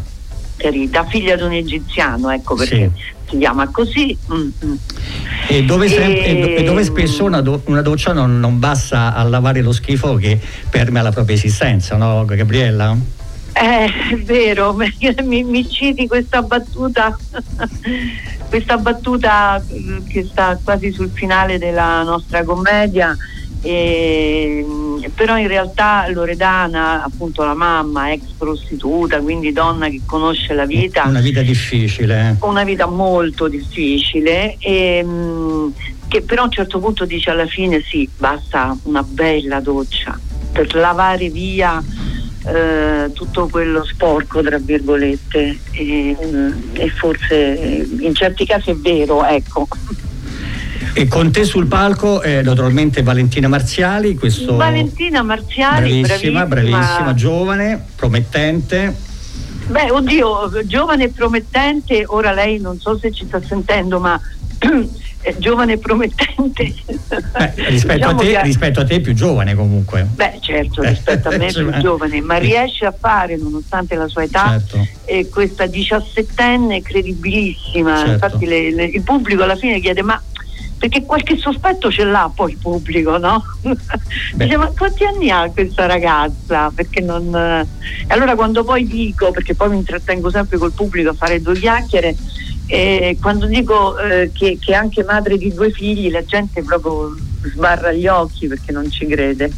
Carita, figlia di un egiziano, ecco perché si chiama così. mm, mm. E dove, sem- e e dove spesso una, do- una doccia non, non basta a lavare lo schifo che permea la propria esistenza, no Gabriella? Eh, è vero, mi, mi citi questa battuta, questa battuta mm, che sta quasi sul finale della nostra commedia. E, mm, però in realtà Loredana, appunto la mamma, ex prostituta, quindi donna che conosce la vita, Una vita difficile. una vita molto difficile e, mh, che però a un certo punto dice alla fine sì, basta una bella doccia per lavare via eh, tutto quello sporco tra virgolette e, mh, e forse in certi casi è vero, ecco. E con te sul palco eh, naturalmente Valentina Marziali, questo Valentina Marziali, bravissima, bravissima, bravissima, giovane, promettente. Beh, oddio, giovane e promettente, ora lei non so se ci sta sentendo, ma è giovane e promettente. Rispetto, Diciamo a te, che- rispetto a te più giovane comunque. Beh, certo, rispetto a me è più Cioè, giovane, ma riesce a fare, nonostante la sua età, Certo. e questa diciassettenne credibilissima. Certo. Infatti le- le- il pubblico alla fine chiede: ma perché qualche sospetto ce l'ha poi il pubblico, no? Dice, ma quanti anni ha questa ragazza? Perché non. E allora quando poi dico, perché poi mi intrattengo sempre col pubblico a fare due chiacchiere, e quando dico eh, che, che anche madre di due figli, la gente proprio sbarra gli occhi perché non ci crede.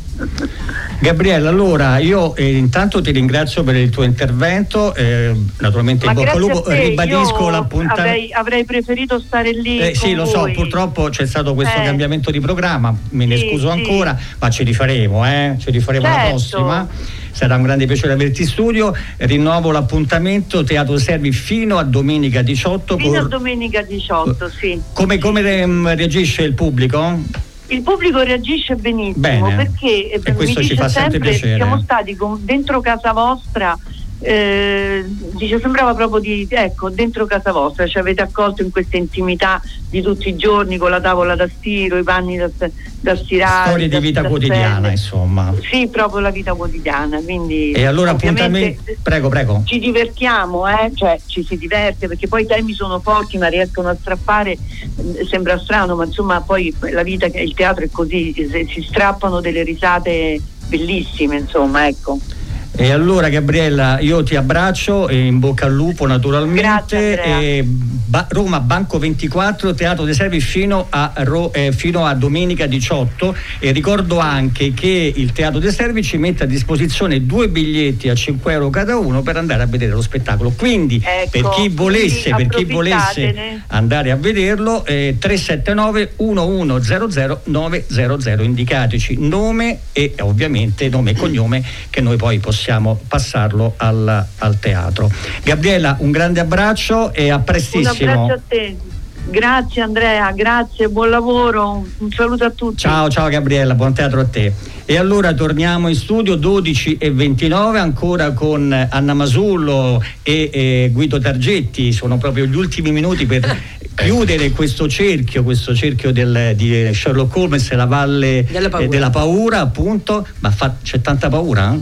Gabriella, allora io eh, intanto ti ringrazio per il tuo intervento, eh, naturalmente Ma in bocca al lupo, a te, ribadisco l'appuntamento. avrei, avrei preferito stare lì. Eh, sì, lo so, voi. purtroppo c'è stato questo Eh. cambiamento di programma, me ne Sì, scuso sì. ancora, ma ci rifaremo, eh? ci rifaremo alla Certo. prossima. Sarà un grande piacere averti in studio. Rinnovo l'appuntamento Teatro Servi fino a domenica 18. Fino a con- domenica 18, sì. Come, come ehm, reagisce il pubblico? Il pubblico reagisce benissimo Bene. perché eh, E questo mi ci dice fa sempre piacere. siamo stati con- dentro casa vostra eh, dice sembrava proprio di ecco dentro casa vostra ci avete accolto in questa intimità di tutti i giorni con la tavola da stiro i panni da, da stirare Storie di vita quotidiana, stendere. insomma. sì proprio la vita quotidiana quindi E allora ovviamente appuntamento. Prego, prego. ci divertiamo, eh? cioè ci si diverte perché poi i temi sono forti ma riescono a strappare, eh, sembra strano ma insomma poi la vita, il teatro è così, si strappano delle risate bellissime insomma ecco. E allora Gabriella, io ti abbraccio e in bocca al lupo naturalmente. Grazie, Ba- Roma Banco 24, Teatro dei Servi fino a, Ro- eh, fino a domenica 18 e ricordo anche che il Teatro dei Servi ci mette a disposizione due biglietti a 5 euro cada uno per andare a vedere lo spettacolo. Quindi Ecco, per chi volesse, per chi volesse andare a vederlo, eh, 379 1100 900, indicateci nome e ovviamente nome e cognome che noi poi possiamo passarlo al, al teatro. Gabriella, un grande abbraccio e a Un prestissimo. abbraccio a te. Grazie Andrea, grazie, buon lavoro, un saluto a tutti. Ciao, ciao Gabriella, buon teatro a te. E allora torniamo in studio 12 e 29 ancora con Anna Masullo e, e Guido Targetti, sono proprio gli ultimi minuti per chiudere questo cerchio, questo cerchio del, di Sherlock Holmes e la valle Della paura. eh, della paura appunto, ma fa- c'è tanta paura? eh?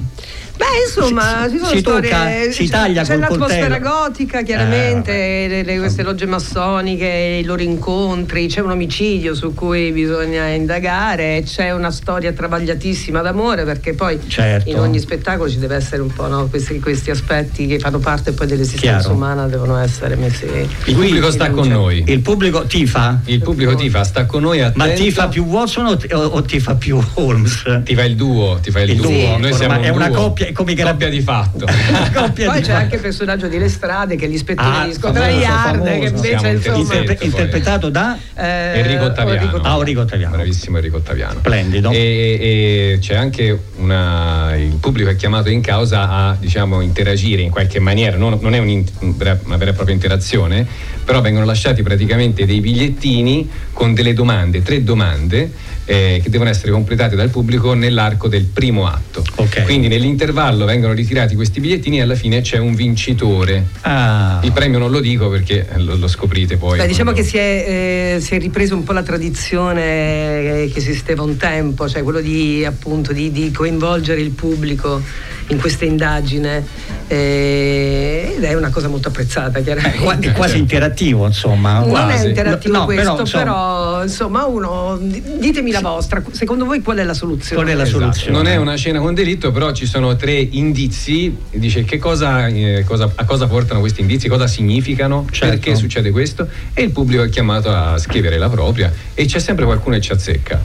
Beh, insomma, Si- ci sono si storie. tocca, si c'è- taglia c'è col l'atmosfera coltello. gotica, chiaramente, le- le- queste logge massoniche, i loro incontri, c'è un omicidio su cui bisogna indagare, c'è una storia travagliatissima d'amore, perché poi Certo. in ogni spettacolo ci deve essere un po' no, questi, questi aspetti che fanno parte poi dell'esistenza Chiaro. umana, devono essere messi. Il pubblico sta con noi. Il pubblico tifa? Il pubblico tifa, sta con noi attento. Ma tifa più Watson o, o, o tifa più Holmes? Ti fa il duo, ti fa il, Il duo. duo, Noi ormai siamo un è una duo. coppia, è come coppia di fatto. Poi c'è anche il personaggio di Le Strade che è l'ispettore Ah, di Scotland Yard, che invece un insomma. poi. interpretato da eh, Enrico Ottaviano. Ah, Enrico Ottaviano. Bravissimo Enrico Ottaviano. Splendido. E, e c'è anche una. Il pubblico è chiamato in causa a diciamo, interagire in qualche maniera. Non, non è un- una vera e propria interazione, però vengono lasciati praticamente dei bigliettini con delle domande, tre domande. Eh, che devono essere completate dal pubblico nell'arco del primo atto. Quindi nell'intervallo vengono ritirati questi bigliettini e alla fine c'è un vincitore. Ah. Il premio non lo dico perché lo, lo scoprite poi. Beh, diciamo quando- che si è, eh, si è ripreso un po' la tradizione eh, che esisteva un tempo, cioè quello di, appunto, di, di coinvolgere il pubblico in questa indagine eh, ed è una cosa molto apprezzata chiaramente. Qua- è quasi interattivo, insomma. Non Quasi. è interattivo No, questo, però, però, insomma, insomma uno di- ditemi la vostra, secondo voi qual è la soluzione? Esatto. Non è una scena con delitto, però ci sono tre indizi. Dice che cosa, eh, cosa- a cosa portano questi indizi, cosa significano, Certo. perché succede questo. E il pubblico è chiamato a scrivere la propria e c'è sempre qualcuno che ci azzecca.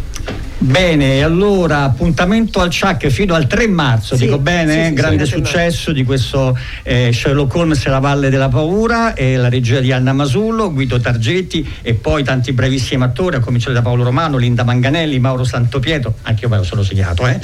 Bene, allora appuntamento al CHAC fino al 3 marzo, Sì, dico bene? sì, sì, sì, Grande fino al 3 successo di questo eh, Sherlock Holmes e la Valle della Paura e la regia di Anna Masullo, Guido Targetti e poi tanti bravissimi attori, a cominciare da Paolo Romano, Linda Manganelli, Mauro Santopietro, anche io me lo sono segnato, eh?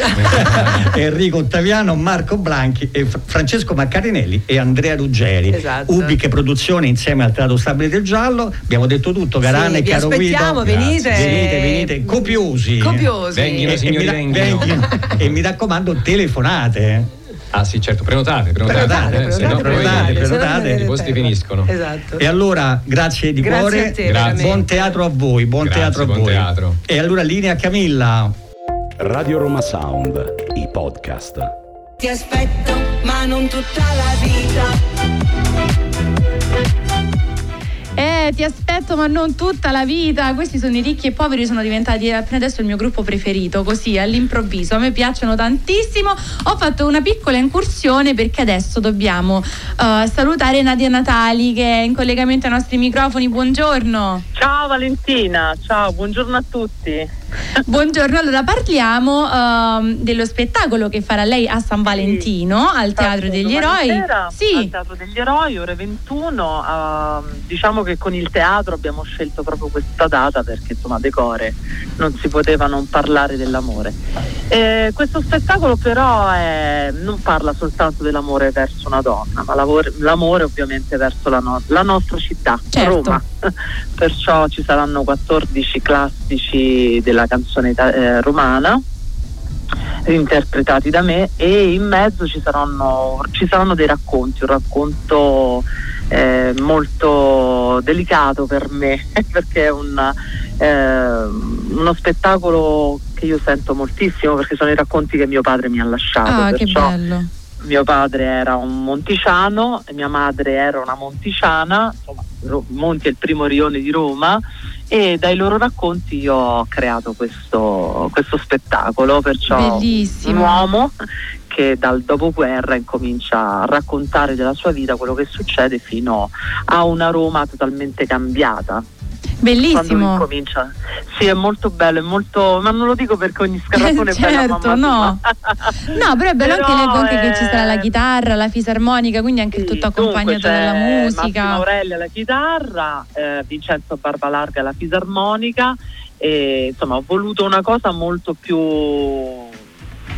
Enrico Ottaviano, Marco Blanchi, e Fr- Francesco Maccarinelli e Andrea Ruggeri. Esatto. Ubiche Produzioni insieme al Teatro Stabile del Giallo, abbiamo detto tutto, Garane, Sì, caro Guido. venite. Venite, venite, copiosi. Copiosi. Venghino, E- e signori, mi venghino. e mi raccomando, telefonate. Ah sì, certo, prenotate, prenotate, Prenotate, eh, se no prenotate, poi prenotate, i prenotate. posti finiscono. Esatto. E allora, grazie di Grazie cuore, a te, veramente. buon teatro a voi, buon Grazie, teatro a buon voi. teatro. E allora linea Camilla. Radio Roma Sound, i podcast. Ti aspetto, ma non tutta la vita. Eh, ti aspetto, ma non tutta la vita. Questi sono i ricchi e poveri, sono diventati appena adesso il mio gruppo preferito, così all'improvviso. A me piacciono tantissimo. Ho fatto una piccola incursione perché adesso dobbiamo eh, salutare Nadia Natali che è in collegamento ai nostri microfoni. Buongiorno. Ciao Valentina, ciao, buongiorno a tutti. Buongiorno, allora parliamo ehm, dello spettacolo che farà lei a San Valentino al Teatro degli Eroi. sera Sì. Al Teatro degli Eroi, ore 21. ehm, diciamo che con il teatro abbiamo scelto proprio questa data perché insomma decore non si poteva non parlare dell'amore. Eh, questo spettacolo però è- non parla soltanto dell'amore verso una donna, ma l'amore ovviamente verso la, no- la nostra città, Certo. Roma. Perciò ci saranno 14 classici della canzone ita- eh, romana interpretati da me e in mezzo ci saranno, ci saranno dei racconti, un racconto eh, molto delicato per me perché è un, eh, uno spettacolo che io sento moltissimo perché sono i racconti che mio padre mi ha lasciato. Ah, che perciò bello. mio padre era un monticiano mia madre era una monticiana, insomma, Monti è il primo rione di Roma e dai loro racconti io ho creato questo, questo spettacolo, perciò Bellissimo. un uomo che dal dopoguerra incomincia a raccontare della sua vita quello che succede fino a una Roma totalmente cambiata. Bellissimo. incomincia. Sì, è molto bello, è molto. Ma non lo dico perché ogni scarafone è bella certo, mamma no. No, però è bello Però, anche anche che ci sarà la eh, chitarra, la fisarmonica, quindi anche il tutto accompagnato dalla Massimo musica. Aurelli alla chitarra, eh, Vincenzo Barbalarga alla fisarmonica e insomma ho voluto una cosa molto più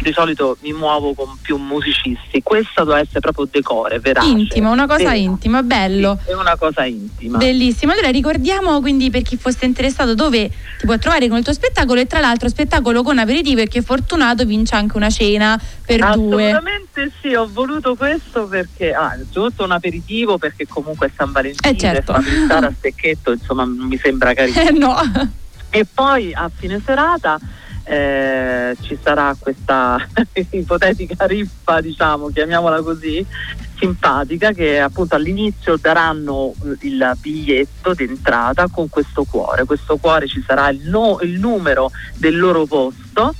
di solito mi muovo con più musicisti. Questa doveva essere proprio decore, verace. Intima, una cosa Vero. intima, bello. Sì, è una cosa intima. Bellissimo. Allora ricordiamo quindi per chi fosse interessato dove ti può trovare con il tuo spettacolo e tra l'altro spettacolo con aperitivo e è fortunato vince anche una cena per due. Assolutamente sì, ho voluto questo perché ah, innanzitutto un aperitivo perché comunque è San Valentino Eh, certo. stare a stecchetto insomma mi sembra carino. Eh no. E poi a fine serata eh, ci sarà questa ipotetica riffa, diciamo, chiamiamola così, simpatica, che appunto all'inizio daranno il biglietto d'entrata con questo cuore. Questo cuore ci sarà il, no- il numero del loro posto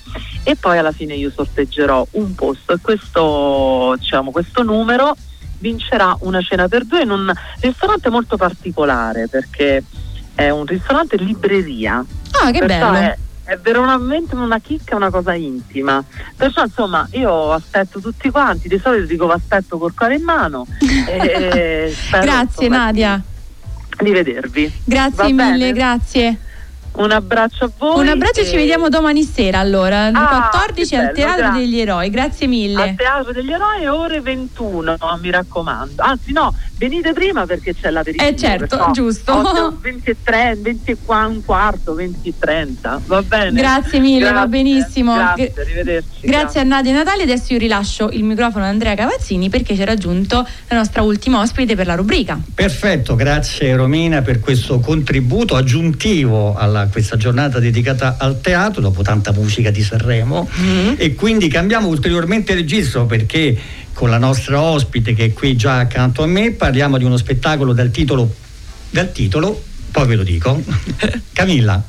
e poi alla fine io sorteggerò un posto e questo, diciamo, questo numero vincerà una cena per due in un ristorante molto particolare perché è un ristorante libreria. Ah, che Perciò bello. È, è veramente una chicca, una cosa intima. Perciò insomma io aspetto tutti quanti, di solito dico aspetto col cuore in mano. e spero, Grazie insomma, Nadia. Di vedervi. Grazie Va mille, bene? grazie. Un abbraccio a voi. Un abbraccio e ci vediamo domani sera allora, alle Ah, 14 che al bello, Teatro grazie. degli Eroi. Grazie mille. Al Teatro degli Eroi ore 21, mi raccomando. Anzi no, venite prima perché c'è l'aperitivo. Eh, certo, perciò giusto. 8, 20 e 30, 20 e qua, un quarto, 20 e 30. Va bene? Grazie mille, va Grazie, benissimo. Grazie, Gra- arrivederci. Grazie a Nadia e Natale, adesso io rilascio il microfono ad Andrea Cavazzini perché ci ha raggiunto la nostra ultima ospite per la rubrica. Perfetto, grazie Romina per questo contributo aggiuntivo a questa giornata dedicata al teatro dopo tanta musica di Sanremo. E quindi cambiamo ulteriormente registro perché con la nostra ospite che è qui già accanto a me parliamo di uno spettacolo dal titolo, dal titolo poi ve lo dico, Camilla.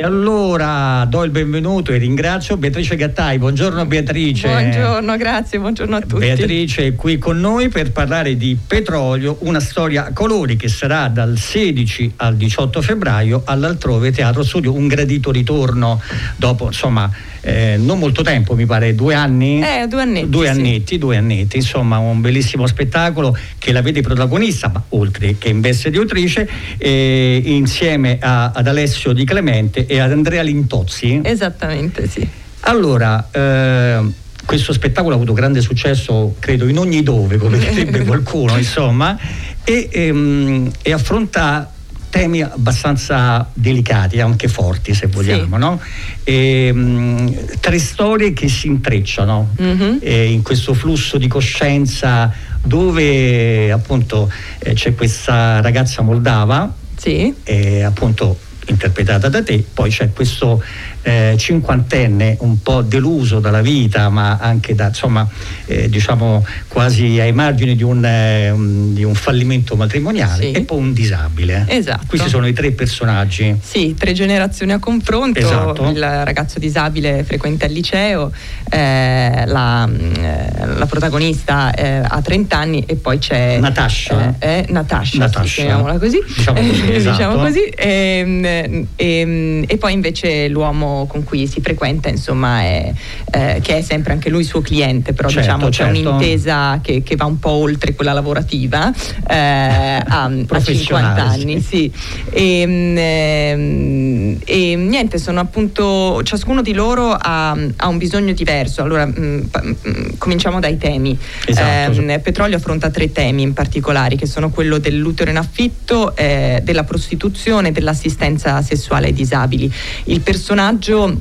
E allora do il benvenuto e ringrazio Beatrice Gattai. Buongiorno Beatrice. Buongiorno, grazie, buongiorno a tutti. Beatrice è qui con noi per parlare di Petrolio, una storia a colori che sarà dal 16 al 18 febbraio all'altrove Teatro Studio, un gradito ritorno dopo insomma eh, non molto tempo, mi pare due anni. Eh, due annetti, Due sì. annetti, due annetti, insomma un bellissimo spettacolo che la vede protagonista, ma oltre che in veste di autrice, eh, insieme a- ad Alessio Di Clemente e ad Andrea Lintozzi. Esattamente, sì. Allora, eh, questo spettacolo ha avuto grande successo, credo, in ogni dove, come direbbe qualcuno, insomma, e, ehm, e affronta temi abbastanza delicati, anche forti se vogliamo, no? Ehm, tre storie che si intrecciano Mhm. eh, in questo flusso di coscienza dove appunto eh, c'è questa ragazza moldava, eh, appunto interpretata da te, poi c'è questo eh, cinquantenne un po' deluso dalla vita, ma anche da insomma eh, diciamo quasi ai margini di un, eh, un- di un fallimento matrimoniale e poi un disabile. Esatto. Questi sono i tre personaggi. Sì, tre generazioni a confronto, Esatto. il ragazzo disabile frequenta il liceo, eh, la, mm, eh, la protagonista ha 30 anni e poi c'è Natascia. eh, eh, Natascia, sì, chiamiamola così, Diciamo così, Eh, esatto. diciamo così. Ehm, ehm, e poi invece l'uomo con cui si frequenta, insomma, è, eh, che è sempre anche lui suo cliente, però Certo, diciamo c'è certo. un'intesa che, che va un po' oltre quella lavorativa eh, a, a 50 Professionale, anni, sì. E, ehm, e niente, sono appunto ciascuno di loro ha, ha un bisogno diverso. Allora, mh, pa- mh, cominciamo dai temi. Esatto. Ehm, Petrolio affronta tre temi in particolare, che sono quello dell'utero in affitto, eh, della prostituzione e dell'assistenza sessuale ai disabili. Il personaggio Joe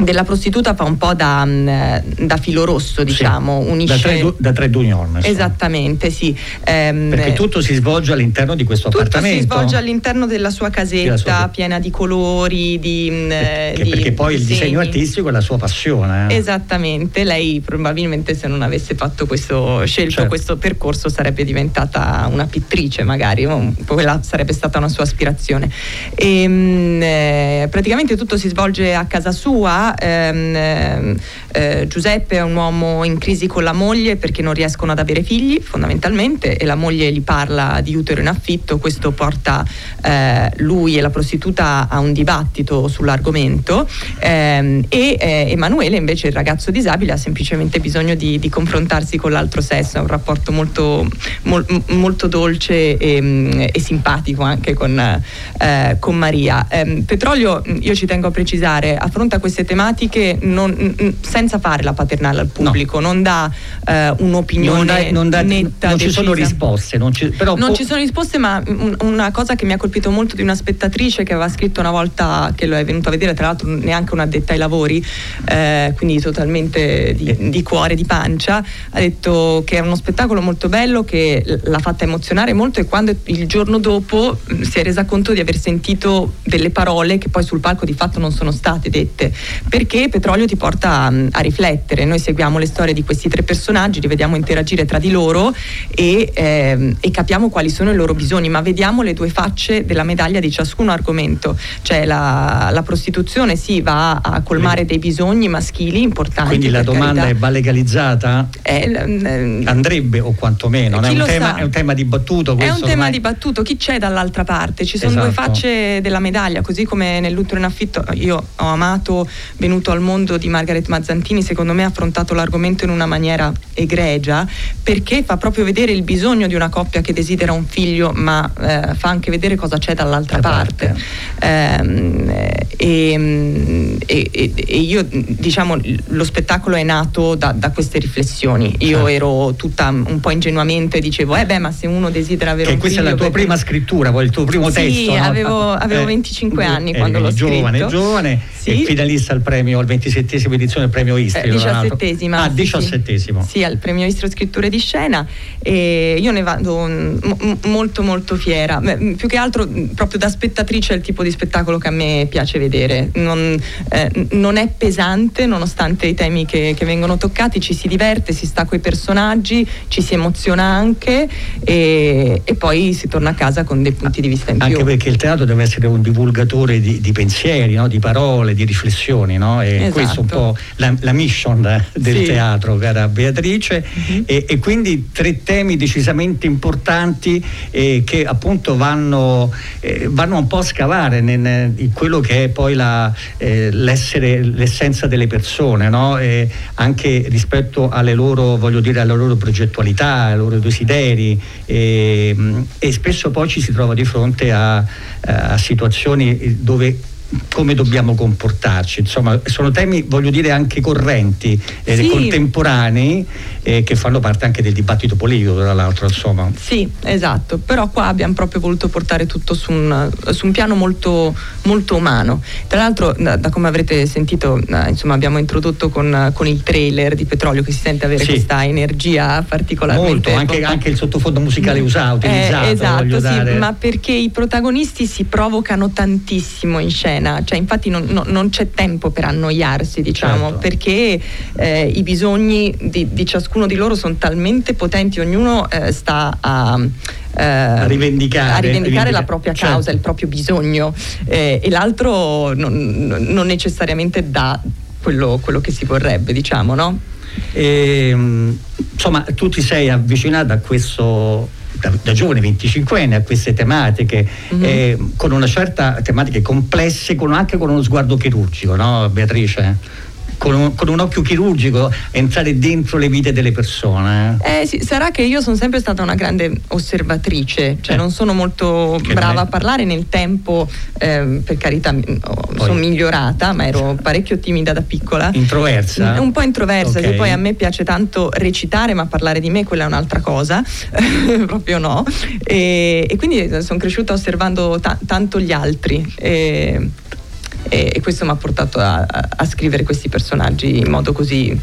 della prostituta fa un po' da, mh, da filo rosso, diciamo, Sì, unisce da tre, da insomma. Esattamente, sì. Ehm, Perché tutto si svolge all'interno di questo tutto appartamento. si svolge all'interno della sua casetta sua- piena di colori, di, mh, Che- di perché poi il disegni. disegno artistico è la sua passione. eh. Esattamente, lei probabilmente se non avesse fatto questo, scelto Certo. questo percorso sarebbe diventata una pittrice magari, quella sarebbe stata una sua aspirazione. E, mh, eh, praticamente tutto si svolge a casa sua, Ehm, ehm, eh, Giuseppe è un uomo in crisi con la moglie perché non riescono ad avere figli fondamentalmente e la moglie gli parla di utero in affitto, questo porta eh, lui e la prostituta a un dibattito sull'argomento. Ehm, e eh, Emanuele invece il ragazzo disabile ha semplicemente bisogno di, di confrontarsi con l'altro sesso, è un rapporto molto, mol, molto dolce e, e, simpatico anche con, eh, con Maria. Ehm, Petrolio, io ci tengo a precisare, affronta queste tematiche non, senza fare la paternale al pubblico, no. non dà eh, un'opinione non dà, non dà, netta. Non ci sono risposte, non ci, però non po- ci sono risposte, ma un, una cosa che mi ha colpito molto di una spettatrice che aveva scritto una volta che lo è venuto a vedere, tra l'altro neanche un addetta ai lavori, eh, quindi totalmente di, di, cuore, di pancia, ha detto che era uno spettacolo molto bello, che l'ha fatta emozionare molto e quando il giorno dopo si è resa conto di aver sentito delle parole che poi sul palco di fatto non sono state dette, perché Petrolio ti porta a, a riflettere, noi seguiamo le storie di questi tre personaggi, li vediamo interagire tra di loro e, ehm, e capiamo quali sono i loro bisogni, ma vediamo le due facce della medaglia di ciascun argomento, cioè la, la prostituzione sì va a colmare dei bisogni maschili importanti. Quindi la domanda carità. è va legalizzata? È, ehm, Andrebbe o quantomeno, è un, tema, è un, tema, dibattuto. È un tema dibattuto, chi c'è dall'altra parte? Ci sono esatto. due facce della medaglia, così come nell'utero in affitto io ho amato Venuto al mondo di Margaret Mazzantini, secondo me ha affrontato l'argomento in una maniera egregia perché fa proprio vedere il bisogno di una coppia che desidera un figlio ma eh, fa anche vedere cosa c'è dall'altra parte, parte. Eh, e, e, e, io diciamo lo spettacolo è nato da, da queste riflessioni io certo. ero tutta un po' ingenuamente dicevo eh beh ma se uno desidera avere che un questa figlio è la tua prima scrittura il tuo primo sì, testo sì avevo, avevo eh, 25 anni quando l'ho giovane, scritto giovane sì. e finalista al premio al 27 edizione del premio Istri eh, diciassettesima ah diciassettesimo. Sì, al premio Istro scritture di scena. E io ne vado m- molto molto fiera. Beh, più che altro proprio da spettatrice è il tipo di spettacolo che a me piace vedere. Non, eh, non è pesante nonostante i temi che, che, vengono toccati ci si diverte si sta coi personaggi ci si emoziona anche e, e, poi si torna a casa con dei punti di vista in anche più. anche perché il teatro deve essere un divulgatore di, di pensieri no? di parole di riflessioni no? e esatto. questo è un po' la, la mission del sì. teatro cara Beatrice mm-hmm. e, e, quindi tre temi decisamente importanti eh, che appunto vanno, eh, vanno un po' a scavare nel, in quello che è poi la, eh, l'essere, l'essenza delle persone, no? anche rispetto alle loro, voglio dire, alle loro progettualità, ai loro desideri e, e spesso poi ci si trova di fronte a, a situazioni dove come dobbiamo comportarci. Insomma, sono temi, voglio dire, anche correnti, eh, sì. contemporanei, eh, che fanno parte anche del dibattito politico, tra l'altro. Insomma. Sì, esatto. Però qua abbiamo proprio voluto portare tutto su un, su un piano molto, molto, umano. Tra l'altro, da, da come avrete sentito, eh, insomma, abbiamo introdotto con, con, il trailer di Petrolio che si sente avere sì. questa energia particolarmente. Molto, anche, anche, il sottofondo musicale usato, eh, utilizzato. esatto, sì, dare... ma perché i protagonisti si provocano tantissimo in scena scena, cioè infatti non, non, non c'è tempo per annoiarsi, diciamo, certo. perché eh, i bisogni di, di, ciascuno di loro sono talmente potenti, ognuno eh, sta a, eh, a rivendicare, a rivendicare la propria certo. causa, il proprio bisogno eh, e l'altro non, non necessariamente dà quello, quello, che si vorrebbe, diciamo, no? E, ehm, insomma, tu ti sei avvicinata a questo da, da giovane 25 anni a queste tematiche mm-hmm. eh, con una certa tematiche complesse con, anche con uno sguardo chirurgico no Beatrice? Con un, con un, occhio chirurgico entrare dentro le vite delle persone. Eh sì, sarà che io sono sempre stata una grande osservatrice, cioè eh. non sono molto che brava a parlare nel tempo, eh, per carità sono migliorata, ma ero parecchio timida da piccola. Introversa? Un po' introversa, okay. poi a me piace tanto recitare, ma parlare di me quella è un'altra cosa, proprio no. E, e, quindi sono cresciuta osservando ta- tanto gli altri. E, e, e questo mi ha portato a, a, scrivere questi personaggi in modo così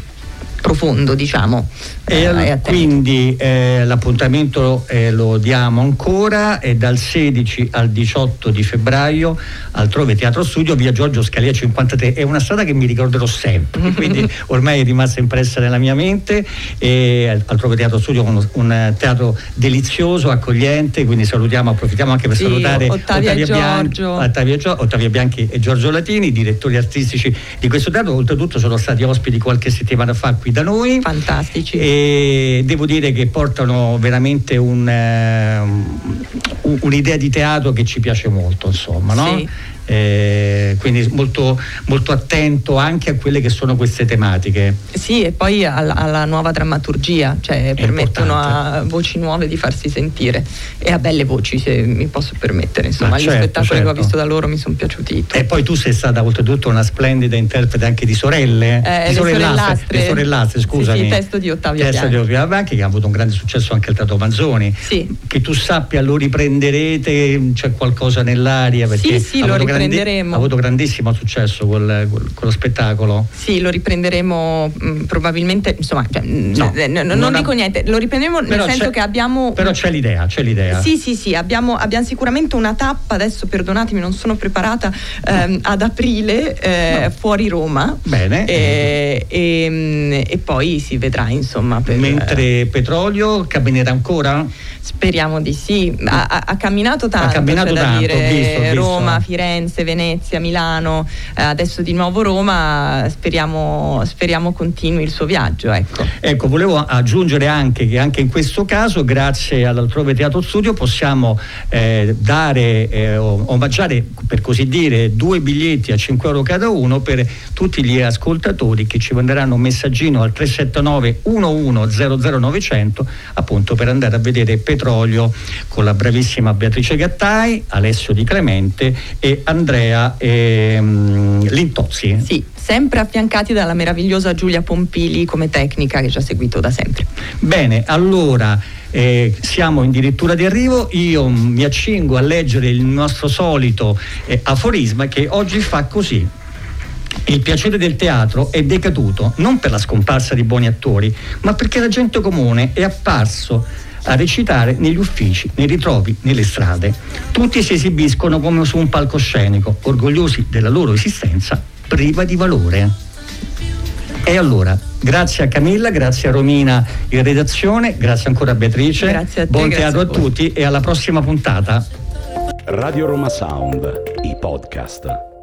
profondo, diciamo. E eh, quindi eh, l'appuntamento eh, lo diamo ancora, è dal 16 al 18 di febbraio altrove Teatro Studio, via Giorgio Scalia 53. È una strada che mi ricorderò sempre, quindi ormai è rimasta impressa nella mia mente. E altrove Teatro Studio un, un teatro delizioso, accogliente, quindi salutiamo, approfittiamo anche per sì, salutare Ottavia, Ottavia, Bianchi, Ottavia, Ottavia Bianchi e Giorgio Latini, direttori artistici di questo teatro. Oltretutto sono stati ospiti qualche settimana fa qui da noi. Fantastici. E devo dire che portano veramente un, uh, un'idea di teatro che ci piace molto, insomma, no? Sì. Eh, quindi molto, molto, attento anche a quelle che sono queste tematiche. Sì, e poi alla, alla nuova drammaturgia, cioè È permettono importante. a voci nuove di farsi sentire e a belle voci, se mi posso permettere. Insomma, certo, gli spettacoli certo. che ho visto da loro mi sono piaciuti. E poi tu sei stata oltretutto una splendida interprete anche di sorelle, eh, di sorellastre, sorellastre, scusami. Sì, sì, testo di Ottavia testo Bianchi. di Ottavia Bianchi che ha avuto un grande successo anche al Teatro Manzoni. Sì. Che tu sappia lo riprenderete, c'è qualcosa nell'aria perché sì, sì, lo grandi- riprenderemo. ha avuto grandissimo successo quel, quel- quello spettacolo. Sì, lo riprenderemo mh, probabilmente, insomma, cioè, mh, No, eh, n- non, non ha- dico niente, lo riprenderemo nel senso che abbiamo... Però c'è l'idea, c'è l'idea. Sì, sì, sì, abbiamo, abbiamo sicuramente una tappa, adesso perdonatemi, non sono preparata, ehm, ad aprile eh, fuori Roma. Bene. E, e, mh, e poi si vedrà, insomma. Per, Mentre petrolio camminerà ancora? Speriamo di sì. Ha, ha- ha camminato tanto. camminato c'è da tanto, dire. ho visto, ho visto. Roma, Firenze, Venezia, Milano, eh, adesso di nuovo Roma. Speriamo, speriamo continui il suo viaggio. Ecco. Ecco, volevo aggiungere anche che anche in questo caso, grazie all'altrove Teatro Studio, possiamo eh, dare, eh, omaggiare per così dire, due biglietti a 5 euro cada uno per tutti gli ascoltatori che ci manderanno un messaggino al 379 1100 appunto per andare a vedere Petrolio con la bravissima Beatrice Gattai, Alessio Di Clemente e Andrea ehm, Lintozzi. Sì, sempre affiancati dalla meravigliosa Giulia Pompili come tecnica che ci ha seguito da sempre. Bene, allora eh, siamo addirittura di arrivo, io mi accingo a leggere il nostro solito eh, aforisma che oggi fa così. Il piacere del teatro è decaduto non per la scomparsa di buoni attori, ma perché la gente comune è apparso a recitare negli uffici, nei ritrovi, nelle strade. Tutti si esibiscono come su un palcoscenico, orgogliosi della loro esistenza priva di valore. E allora, grazie a Camilla, grazie a Romina in redazione, grazie ancora a Beatrice, Grazie a te, buon grazie teatro a a voi. tutti e alla prossima puntata. Radio Roma Sound, i podcast.